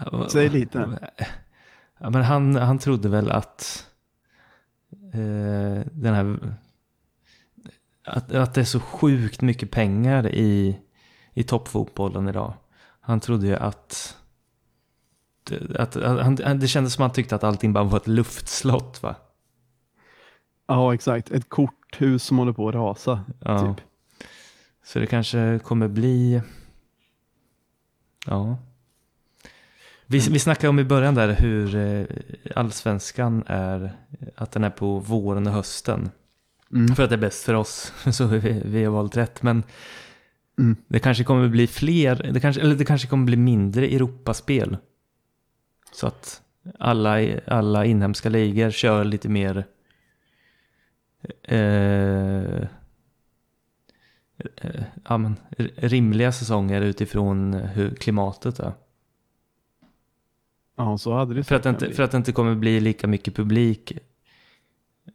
eh, Säg lite. Ja, men han, han trodde väl att eh, den här... Att, att det är så sjukt mycket pengar i, i toppfotbollen idag. Han trodde ju att... Att, att, han, det kändes som att han tyckte att allting bara var ett luftslott va? Ja, exakt. Ett korthus som håller på att rasa. Ja. Typ. Så det kanske kommer bli... Ja. Vi, vi snackade om i början där hur eh, allsvenskan är, att den är på våren och hösten. Mm. För att det är bäst för oss, så vi, vi har valt rätt. Men Mm. det kanske kommer bli fler, det kanske, eller det kanske kommer bli mindre Europaspel. Så att alla, alla inhemska ligor kör lite mer eh, ja, men, rimliga säsonger utifrån hur klimatet är. Ja, så hade det För att, inte, för att det inte kommer bli lika mycket publik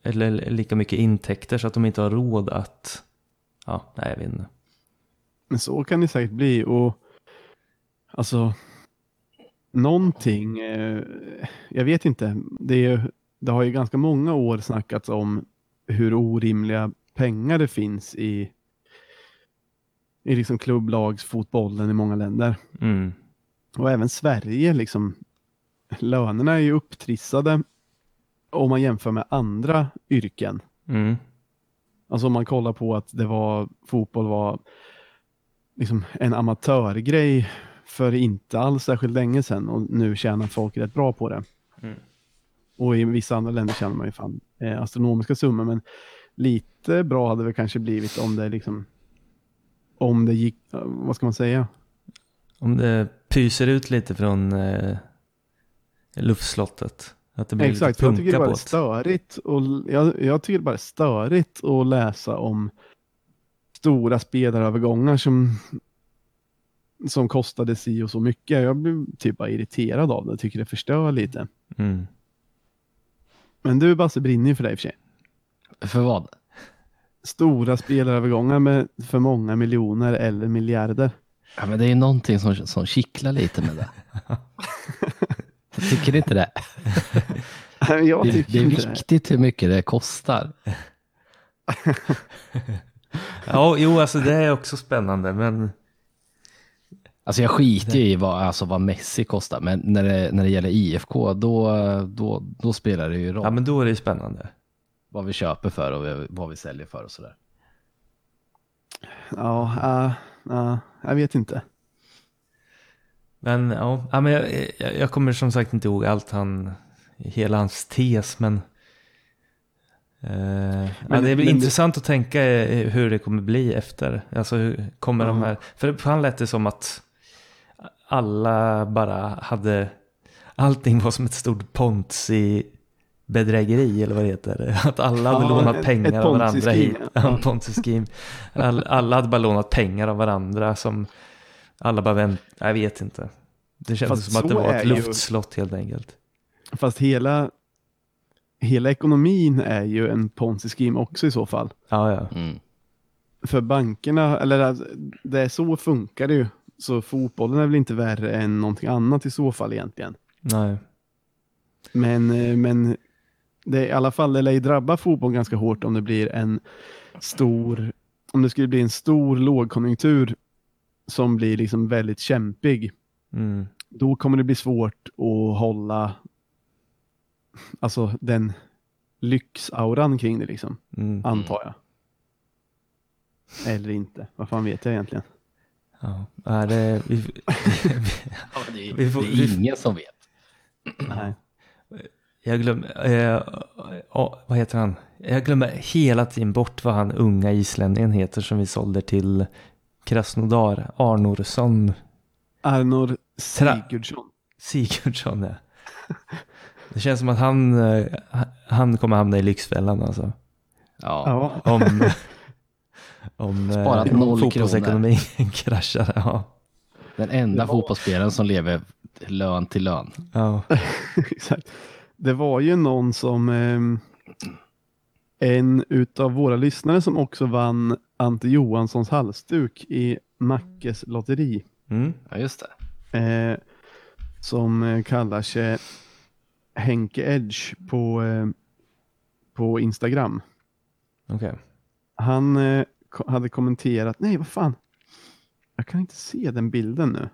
eller lika mycket intäkter så att de inte har råd att, ja, nej jag vet inte. Men så kan det säkert bli och alltså någonting, eh, jag vet inte, det, är, ju- det har ju ganska många år snackats om hur orimliga pengar det finns i, i liksom klubblagsfotbollen i många länder. Mm. Och även Sverige, liksom, lönerna är ju upptrissade om man jämför med andra yrken. Mm. Alltså om man kollar på att det var, fotboll var liksom en amatörgrej för inte alls särskilt länge sedan och nu tjänar folk rätt bra på det. Mm. Och i vissa andra länder tjänar man ju fan eh, astronomiska summor men lite bra hade det kanske blivit om det liksom om det gick, eh, vad ska man säga? Om det pyser ut lite från eh, luftslottet. Att det blir Exakt, lite jag tycker det punka bara på är störigt och jag, jag tycker det bara är störigt att läsa om stora spelarövergångar som som kostade si och så mycket. Jag blev typ bara irriterad av det. Tycker det förstör lite. Mm. Men du Basse brinner ju för dig i och för sig. För vad? Stora spelarövergångar med för många miljoner eller miljarder. Ja, men det är någonting som, som kittlar lite med det. Jag tycker inte det. Jag Det, tycker det är inte det. viktigt hur mycket det kostar. Ja, jo, alltså det är också spännande, men Alltså jag skiter ju i vad, alltså vad Messi kostar, men när det, när det gäller IFK, då, då, då spelar det ju roll ja, men då är det ju spännande. Vad vi köper för och vad- vi säljer för och sådär. Ja, äh, äh, jag vet inte. Men ja, ja men jag, jag, kommer som sagt inte ihåg allt han, hela hans tes, men, eh, ja, Men- det är men- intressant att tänka eh, hur det kommer bli efter. Alltså hur kommer de Ja. här, för för han lät det som att alla bara hade, allting var som ett stort ponzi bedrägeri eller vad det heter. Att alla hade Ja, lånat ett- pengar ett av varandra hit. ja. All, alla hade bara lånat pengar av varandra som alla bara vänt, jag vet inte. Det kändes Fast som att det var ett ju- luftslott helt enkelt. Fast hela, hela ekonomin är ju en ponzi scheme också i så fall. Ja, ja. Mm. För bankerna, eller det är så funkar det ju. Så fotbollen är väl inte värre än någonting annat i så fall egentligen. Nej. Men, eh, men det är i alla fall, det lär ju drabba fotboll ganska hårt om det blir en stor, om det skulle bli en stor lågkonjunktur som blir liksom väldigt kämpig. Mm. Då kommer det bli svårt att hålla alltså den lyxauran kring det liksom, Mm. antar jag. Eller inte, vad fan vet jag egentligen? Ja. Det, vi, Ja, det, är, Vi får- det vi- är ingen som vet. Nej. Jag glömmer, eh, ja, vad heter han? Jag glömmer hela tiden bort vad han unga islänningen heter som vi sålde till Krasnodar. Arnorsson Arnor Sigurdsson. Sigurdsson. Ja. Det känns som att han, eh, han kommer hamna i Lyxfällan alltså. Ja. Ja, Om, om Sparat eh, noll fotbollsekonomin kraschar. Ja. Den enda var- fotbollsspelaren som lever lön till lön. Ja. exakt. Det var ju någon som, ehm, en utav våra lyssnare som också vann Ante Johanssons halsduk i Mackes lotteri. Mm. Ja, just det. Eh, som eh, kallar sig Henke Edge på, eh, på Instagram. Okej. Han eh, ko- hade kommenterat, nej vad fan, jag kan inte se den bilden nu.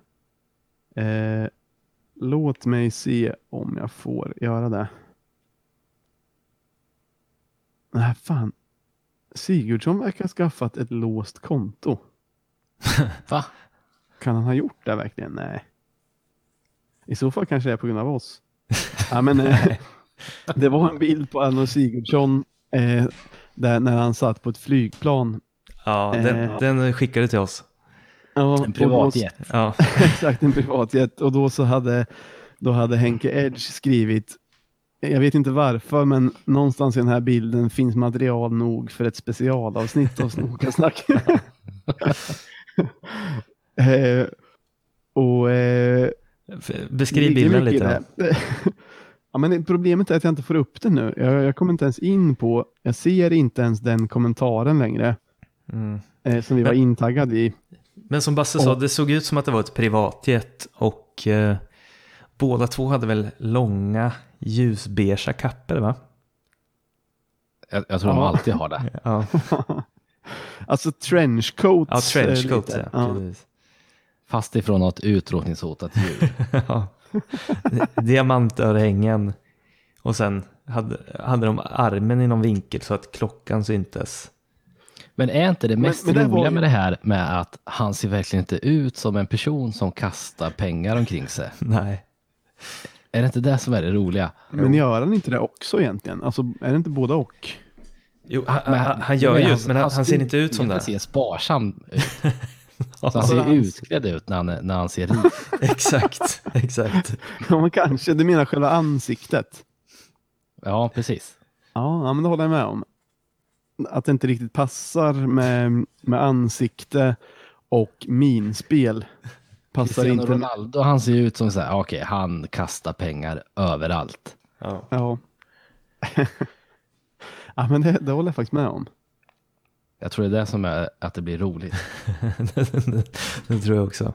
Låt mig se om jag får göra det. Nej fan, Sigurdsson verkar ha skaffat ett låst konto. Va? Kan han ha gjort det verkligen? Nej. I så fall kanske det är på grund av oss. ja, men, eh, det var en bild på Arnold Sigurdsson eh, där, när han satt på ett flygplan. Ja, den, Eh. den skickade till oss. Ja, och En då- privatjet. Ja. Exakt, en privatjet. Och då så hade, då hade Henke Edge skrivit, jag vet inte varför, men någonstans i den här bilden finns material nog för ett specialavsnitt av Snokasnack. eh, och eh, Beskriv bilden lite. ja, men problemet är att jag inte får upp den nu. Jag, jag kommer inte ens in på, jag ser inte ens den kommentaren längre Mm. eh, som vi var Men- intaggade i. Men som Basse sa, Och- det såg ut som att det var ett privatjet och eh, båda två hade väl långa ljusbeiga kapper va? Jag, jag tror de Ja. alltid har det. Ja, Alltså trenchcoats. ja eh, trenchcoat lite. ja. Precis. Fast ifrån något utrotningshotat djur. ja. Diamantörhängen och sen hade, hade de armen i någon vinkel så att klockan syntes. Men är inte det Men- mest men det var roliga ju- med det här med att han ser verkligen inte ut som en person som kastar pengar omkring sig? Nej. Är det inte det som är det roliga? Men gör han inte det också egentligen? Alltså är det inte båda och? Jo, han, Men han, han gör ju, hans- men han, han ser inte ut som det. ser sparsam ut. Så han ser utklädd ut när han, när han ser rik. exakt, exakt. Ja, men kanske. Du menar själva ansiktet? Ja, precis. Ja, ja men det håller jag med om. Att det inte riktigt passar med, med ansikte och minspel. Passar Cristiano inte. Ronaldo, han ser ju ut som så här, okej, han kastar pengar överallt. Ja. Ja. ja, men det, det håller jag faktiskt med om. Jag tror det är det som är att det blir roligt. det tror jag också.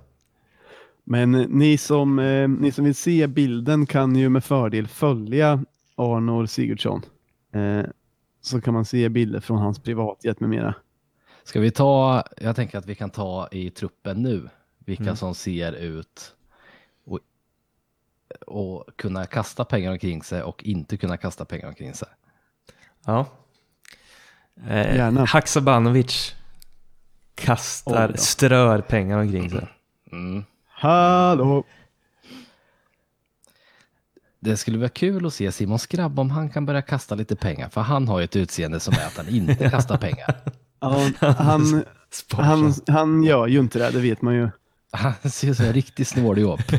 Men ni som, eh, ni som vill se bilden kan ju med fördel följa Arnor Sigurdsson. Eh, så kan man se bilder från hans privatjet med mera. Ska vi ta, jag tänker att vi kan ta i truppen nu, vilka Mm. som ser ut och, och kunna kasta pengar omkring sig och inte kunna kasta pengar omkring sig. Ja. Eh, Gärna. Haksabanovic kastar, då. strör pengar omkring sig. Mm. Hallå! Det skulle vara kul att se Simon Skrabb om han kan börja kasta lite pengar, för han har ju ett utseende som är att han inte kastar pengar. Ja, han, han, han gör ju inte det, det vet man ju. Han ser ut som en riktig snåljåp.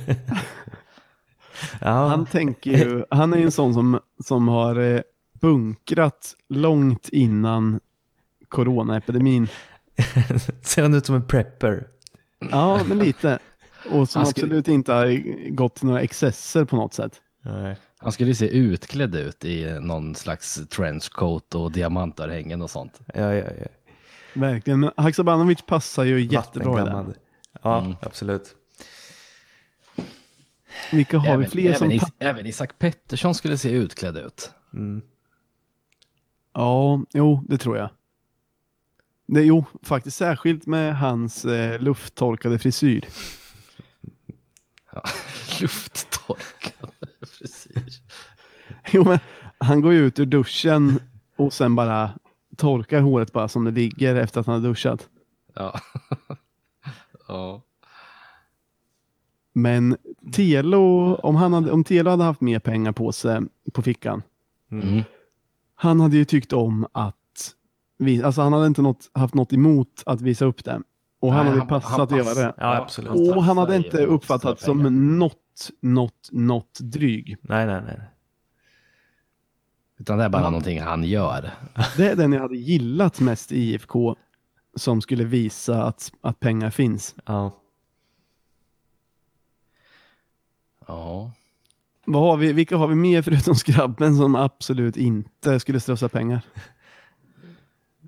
Ja, Han tänker ju, han är ju en sån som, som har eh, bunkrat långt innan coronaepidemin. ser han ut som en prepper? Ja, men lite. Och som skulle- absolut inte har gått några excesser på något sätt. Nej. Han skulle se utklädd ut i någon slags trenchcoat och diamantörhängen och sånt. Ja, ja, ja. Verkligen, men Haksabanovic passar ju jättebra i det. Vattengammad. Ja, Mm. absolut. Vilka har vi Även, fler som... även, Is- pa- även Isak Pettersson skulle se utklädd ut. Mm. Ja, jo, det tror jag. Det, jo, faktiskt särskilt med hans eh, lufttorkade frisyr. Ja. Lufttorkad frisyr. Jo, men han går ju ut ur duschen och sen bara torkar håret bara som det ligger efter att han har duschat. Ja. ja. Men Telo, om, han hade, om Telo hade haft mer pengar på sig på fickan, Mm. han hade ju tyckt om att vi, alltså han hade inte något, haft något emot att visa upp det. Och han Nej, hade han- passat han att göra pass- det. Ja, absolut. Och han hade inte pengar. som något, något, något dryg. Nej, nej, nej. Utan det är bara någonting han gör. Det är den jag hade gillat mest i IFK som skulle visa att, att pengar finns. Ja. Ja. Vad har vi, vilka har vi mer förutom skrabben som absolut inte skulle strössa pengar?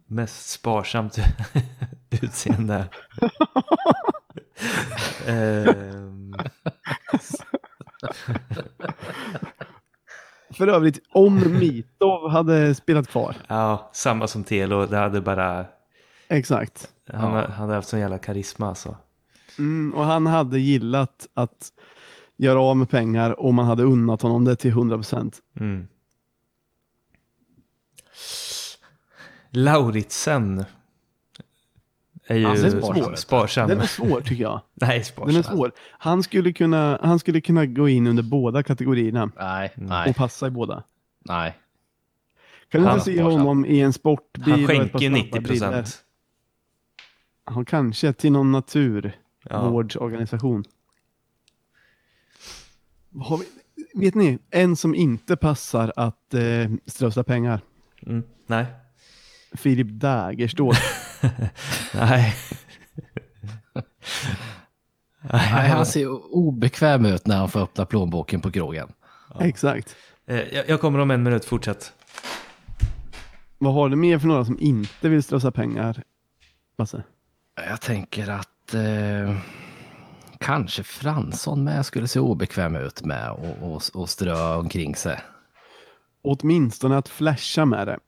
Mest sparsamt utseende. Ehm, För övrigt, om Mitov hade spelat kvar. ja, samma som Telo. Det hade bara... Exakt. Han Ja. hade haft sån jävla karisma alltså. Mm, och han hade gillat att göra av med pengar om man hade unnat honom det till 100 procent. Mm. Lauritsen är ju ser sparsam. sparsam. Den är svår tycker jag. Nej, sparsam. Den är svår. Han skulle, kunna, han skulle kunna gå in under båda kategorierna Nej, Mm. nej, och passa i båda. nej. Kan du inte se honom i en sportbil Han skänker snabba 90 brillor? procent. Han kanske till någon Ja. naturvårdsorganisation. Har vi, vet ni, en som inte passar att eh, strösa pengar. Mm. Nej. Filip Dagerstål. Nej. Nej, han ser obekväm ut när han får öppna plånboken på krogen. Exakt. Eh, Jag, jag kommer om en minut, fortsätt. Vad har du mer för några som inte vill strösa pengar? Basse? Jag tänker att eh, kanske Fransson med skulle se obekväm ut med och, och, och strö omkring sig. Åtminstone att flasha med det.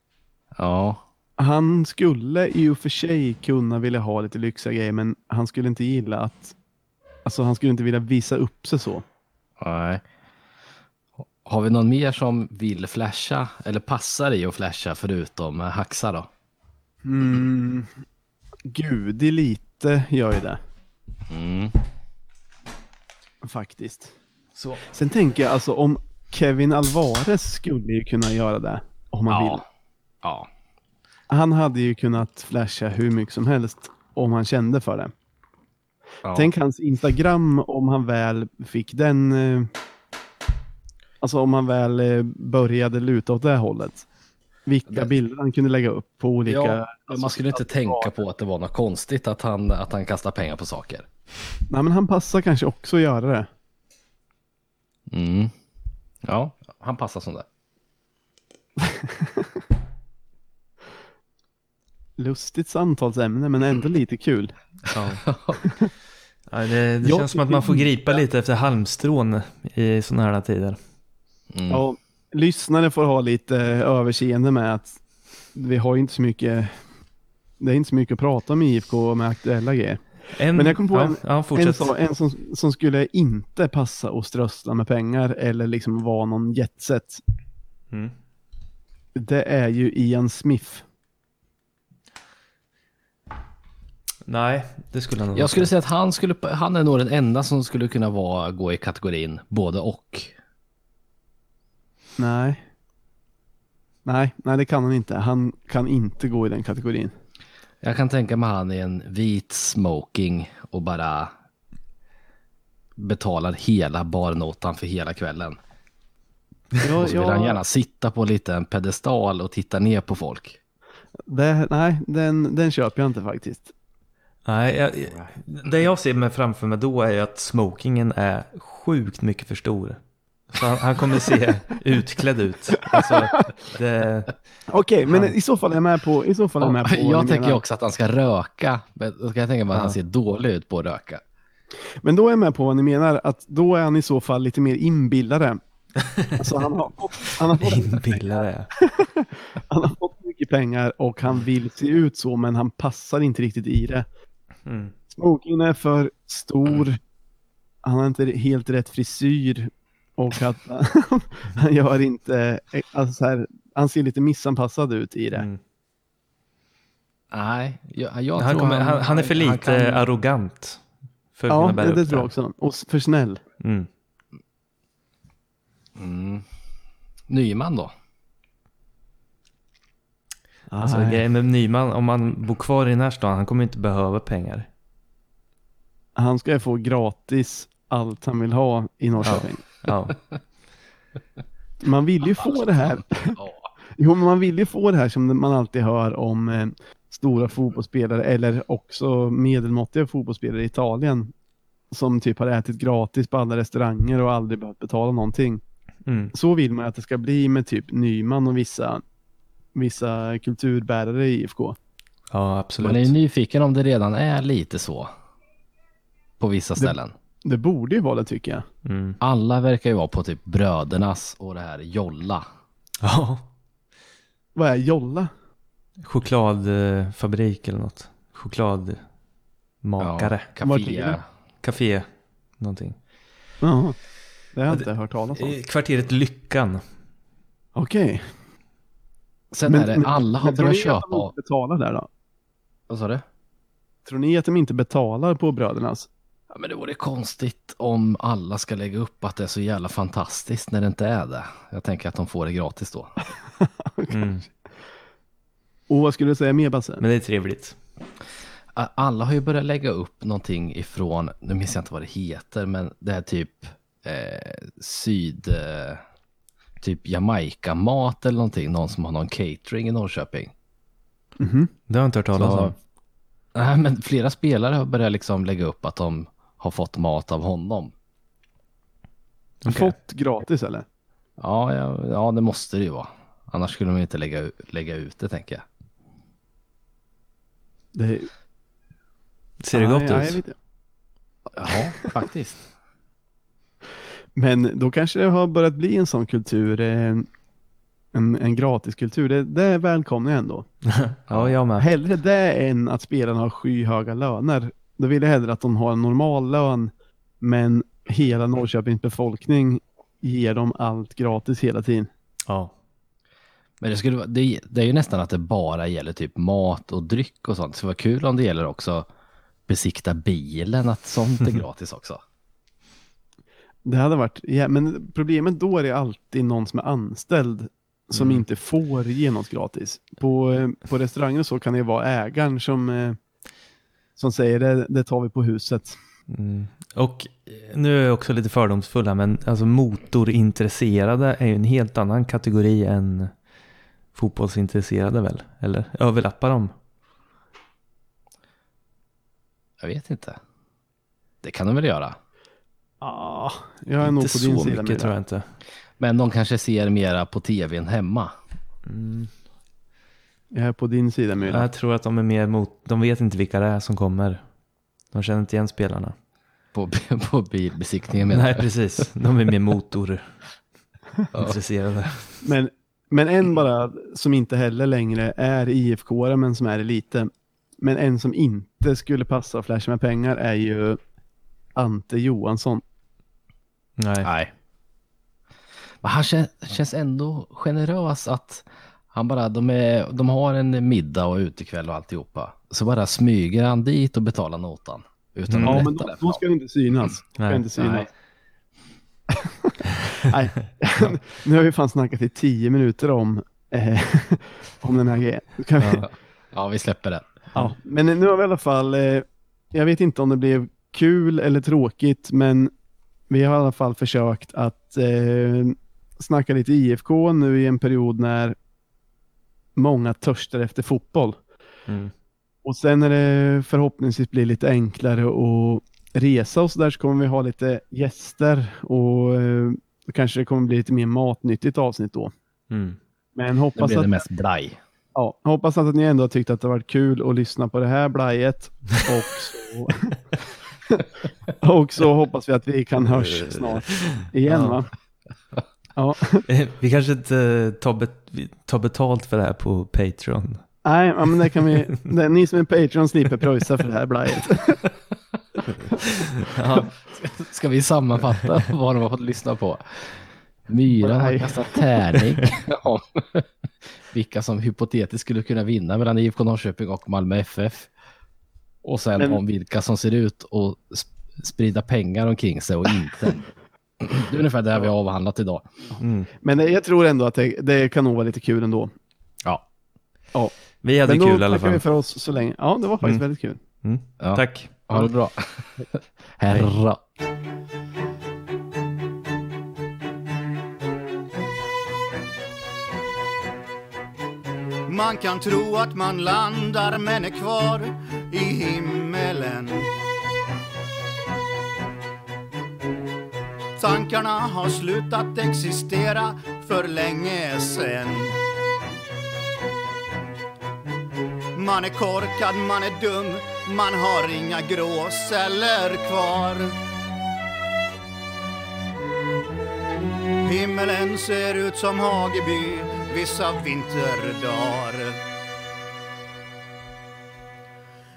Ja, Han skulle i och för sig kunna vilja ha lite lyxiga grejer, men han skulle inte gilla att... Alltså han skulle inte vilja visa upp sig så. nej. Har vi någon mer som vill flasha eller passar i att flasha förutom eh, Haxa då? Mm. Gud, lite gör ju det. Mm. Faktiskt. Så. Sen tänker jag alltså om Kevin Alvarez skulle ju kunna göra det. Om han vill. Ja. Han hade ju kunnat flasha hur mycket som helst om han kände för det. ja. Tänk hans Instagram om han väl fick den... Eh, alltså om han väl eh, började luta åt det hållet. vilka Det- bilder han kunde lägga upp på olika... Ja, alltså, man skulle inte tänka var- på att det var något konstigt att han, att han kastar pengar på saker. Nej, men han passar kanske också att göra det. Mm. Ja, han passar som det. Lustigt samtalsämne, men ändå lite kul. Ja. Ja, det det Jag känns som att man får gripa lite efter halmstrån i sådana här tider. Mm. Ja, lyssnare får ha lite överseende med att vi har inte så mycket det är inte så mycket att prata om i IFK med aktuella grejer. En, Men jag kom på ja, en- ja, En, så, en som, som skulle inte passa att strössla med pengar eller liksom vara någon jetset. Mm. Det är ju Ian Smith. Nej, det skulle han nog Jag skulle säga att han, skulle, han är nog den enda som skulle kunna vara, gå i kategorin både och. Nej. Nej, nej det kan han inte. Han kan inte gå i den kategorin. Jag kan tänka mig han i en vit smoking och bara betalar hela barnotan för hela kvällen. Ja, Och så vill han gärna sitta på en liten pedestal och titta ner på folk. det, nej, den, den köper jag inte faktiskt. Nej, jag, det jag ser mig framför mig då är ju att smokingen är sjukt mycket för stor. Så han, han kommer se utklädd ut. Alltså, det, Okej, men i så fall är jag med på, i så fall är jag med på jag tänker menar. också att han ska röka. Men då kan jag tänka mig att han ser dålig ut på att röka. Men då är jag med på vad ni menar, att då är han i så fall lite mer inbillare. Alltså han har, fått- han har fått inbillare. Han har fått mycket pengar och han vill se ut så, men han passar inte riktigt i det. Mm. Smokingen är för stor. Han har inte helt rätt frisyr och att han gör inte, alltså så här, han ser lite missanpassad ut i det. Mm. Nej, jag, jag Han, tror kommer, han, han är för lite kan- arrogant. För att Ja, det, det tror jag också. Och för snäll. Mm. Mm. Nyman då? Alltså Nej. grejen med Nyman, om man bor kvar i den här stan, han kommer inte behöva pengar. Han ska ju få gratis allt han vill ha i Norrköping. Ja. Man vill ju få det här. Jo, men man vill ju få det här som man alltid hör om eh, stora fotbollsspelare eller också medelmåttiga fotbollsspelare i Italien som typ har ätit gratis på alla restauranger och aldrig behövt betala någonting. Mm. Så vill man att det ska bli med typ Nyman och vissa, vissa kulturbärare i IFK. ja, absolut. Man är ju nyfiken om det redan är lite så. På vissa Det- ställen. Det borde ju vara det tycker jag. Mm. Alla verkar ju vara på typ brödernas och det här jolla. Ja, Vad är jolla? chokladfabrik eller något. Chokladmakare. Ja, café. det? Café, någonting. Jaha. Det har jag Ja, inte hört talas om. I Kvarteret Lyckan. Okej. Sen är det, alla har men tror börjat ni att de köpa. inte betalar där då? Vad sa du? Tror ni att de inte betalar på brödernas? Ja, men det vore konstigt om alla ska lägga upp att det är så jävla fantastiskt när det inte är det. Jag tänker att de får det gratis då. Mm. Och vad skulle du säga mer Basse? Men det är trevligt. Alla har ju börjat lägga upp någonting ifrån, nu minns jag inte vad det heter, men det är typ eh, syd... Eh, typ Jamaica-mat eller någonting. Någon som har någon catering i Norrköping. Mhm. Det har jag inte hört talas Så, om. nej, men flera spelare har börjat liksom lägga upp att de har fått mat av honom. Okej. Fått gratis eller? Ja, ja, ja, det måste det ju vara. Annars skulle de inte lägga, lägga ut det, tänker jag. Det, Ser det Nej, gott jag ut? Ja, faktiskt. Men då kanske det har börjat bli en sån kultur, eh, en, en gratiskultur. Det, det är välkomna ändå. Ja, jag med. Hellre det än att spelarna har skyhöga löner. Då vill jag hellre att de har en normal lön, men hela Norrköpings befolkning ger dem allt gratis hela tiden. Ja. Men det, skulle, det, det är ju nästan att det bara gäller typ mat och dryck och sånt. Så det var kul om det gäller också besikta bilen, att sånt är gratis också. Det hade varit, ja, men problemet då är det alltid någon som är anställd som Mm. inte får ge något gratis. På, eh, på restauranger och så kan det vara ägaren som, eh, som säger det, det tar vi på huset. Mm. Och eh, nu är jag också lite fördomsfulla, men alltså motorintresserade är ju en helt annan kategori än fotbollsintresserade väl? Eller överlappar de? Jag vet inte. Det kan de väl göra. Ja, jag är nog inte på din så sida mycket tror jag inte. Men de kanske ser mera på tvn hemma. Mm. Jag är på din sida Myra. Jag tror att de är mer mot, de vet inte vilka det är som kommer. De känner inte igen spelarna. På, på bilbesiktningen menar Nej, precis. De är mer motorintresserade. Men, men en bara som inte heller längre är IFK men som är lite. Men en som inte skulle passa och flasha med pengar är ju Ante Johansson. Nej. Nej. Men han kän, känns ändå generös att han bara, de, är, de har en middag och utekväll och alltihopa. Så bara smyger han dit och betalar notan. Utan Mm. att Ja, men då, då ska det inte synas. Ska Nej. inte synas. Nej. Nej. nu har vi fan snackat i tio minuter om, eh, om den här grejen. Kan vi, Ja. ja, vi släpper det. Ja, men nu har vi i alla fall, eh, jag vet inte om det blev kul eller tråkigt, men vi har i alla fall försökt att eh, snacka lite IFK nu i en period när många törstar efter fotboll. Mm. Och sen när det förhoppningsvis blir lite enklare att resa och så där så kommer vi ha lite gäster och eh, kanske det kommer bli lite mer matnyttigt avsnitt då. Mm. Men hoppas blir att det mest blaj. Ja, hoppas att ni ändå har tyckt att det har varit kul att lyssna på det här blajet. Och så, och så hoppas vi att vi kan hörs snart igen Ja. va? Ja, Eh, Vi kanske inte tar, bet tar betalt för det här på Patreon. nej, men det kan vi. Det, ni som är Patreon slipper pröjsa för det här blajet. Ja. Ska vi sammanfatta vad de har fått lyssna på? Myran har kastat tärning om vilka som hypotetiskt skulle kunna vinna mellan IFK Norrköping och Malmö FF. Och sen Men- om vilka som ser ut sp- sprida pengar omkring sig och inte. Det är ungefär det vi har avhandlat idag. Mm. Men jag tror ändå att det, det kan nog vara lite kul ändå. Ja. Ja, Vi hade men då kul i alla tackar vi fall. för oss så länge. Ja, det var faktiskt Mm. väldigt kul. Mm. Ja. Tack. Ha det bra. Herra. Man kan tro att man landar men är kvar i himmelen. Tankarna har slutat existera för länge sen. Man är korkad, man är dum, man har inga gråceller kvar. Himmelen ser ut som Hageby vissa vinterdagar.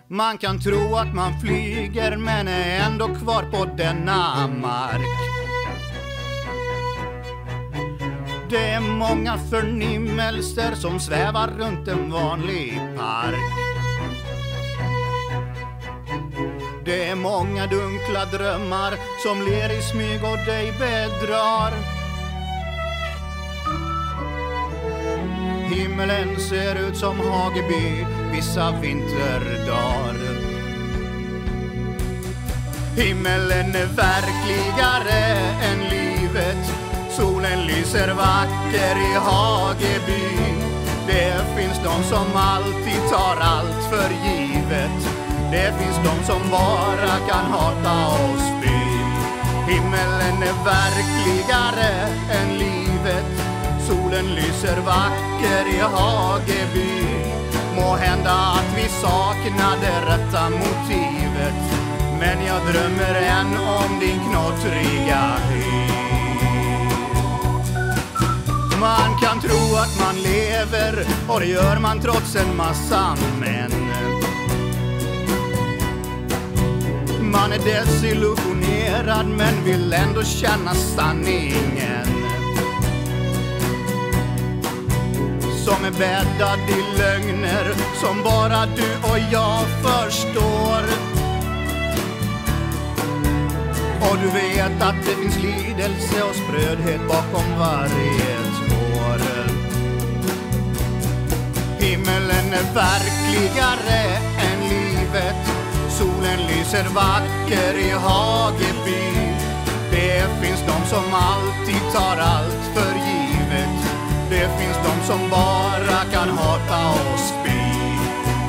Man kan tro att man flyger men är ändå kvar på denna mark. Det är många förnimmelser som svävar runt en vanlig park. Det är många dunkla drömmar som ler i smyg och dig bedrar. Himmelen ser ut som Hageby vissa vinterdagar. Himmelen är verkligare än livet. Solen lyser vacker i Hageby. Det finns de som alltid tar allt för givet. Det finns de som bara kan hata och spy. Himmelen är verkligare än livet. Solen lyser vacker i Hageby. Må hända att vi saknar det rätta motivet. Men jag drömmer än om din knottriga hy. Man kan tro att man lever och det gör man trots en massa män. Man är desillusionerad men vill ändå känna sanningen. Som är bäddad i lögner som bara du och jag förstår. Och du vet att det finns lidelse och sprödhet bakom varje tår. Himmelen är verkligare än livet. Solen lyser vacker i Hageby. Det finns de som alltid tar allt för givet. Det finns de som bara kan hata och spy.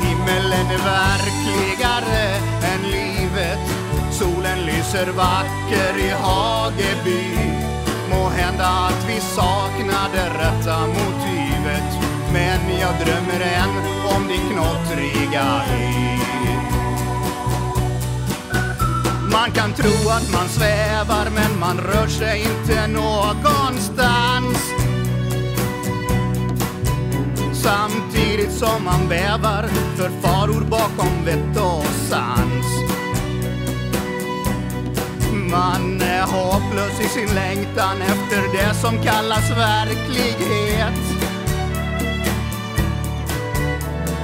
Himmelen är verkligare än livet. Solen lyser vacker i Hageby. Må hända att vi saknar det rätta motivet. Men jag drömmer än om din knottriga hy. Man kan tro att man svävar men man rör sig inte någonstans. Samtidigt som man bävar för faror bakom vett och sans. Man är hopplös i sin längtan efter det som kallas verklighet.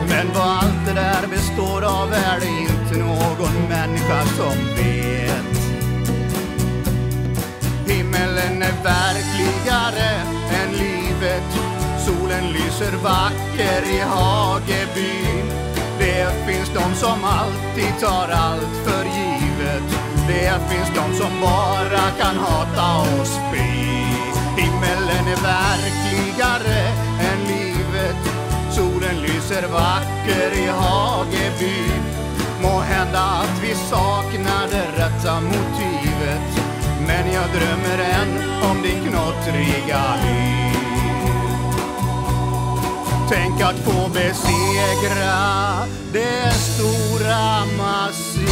Men vad allt det där består av är det inte någon människa som vet. Himmelen är verkligare än livet. Solen lyser vacker i Hageby. Det finns de som alltid tar allt för givet. Det finns de som bara kan hata och spy. Himmelen är verkligare än livet. Solen lyser vacker i Hageby. Må hända att vi saknar det rätta motivet. Men jag drömmer än om din knottriga hy. Tänk att få besegra det stora massivet.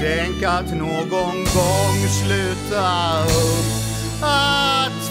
Tänk att någon gång sluta upp att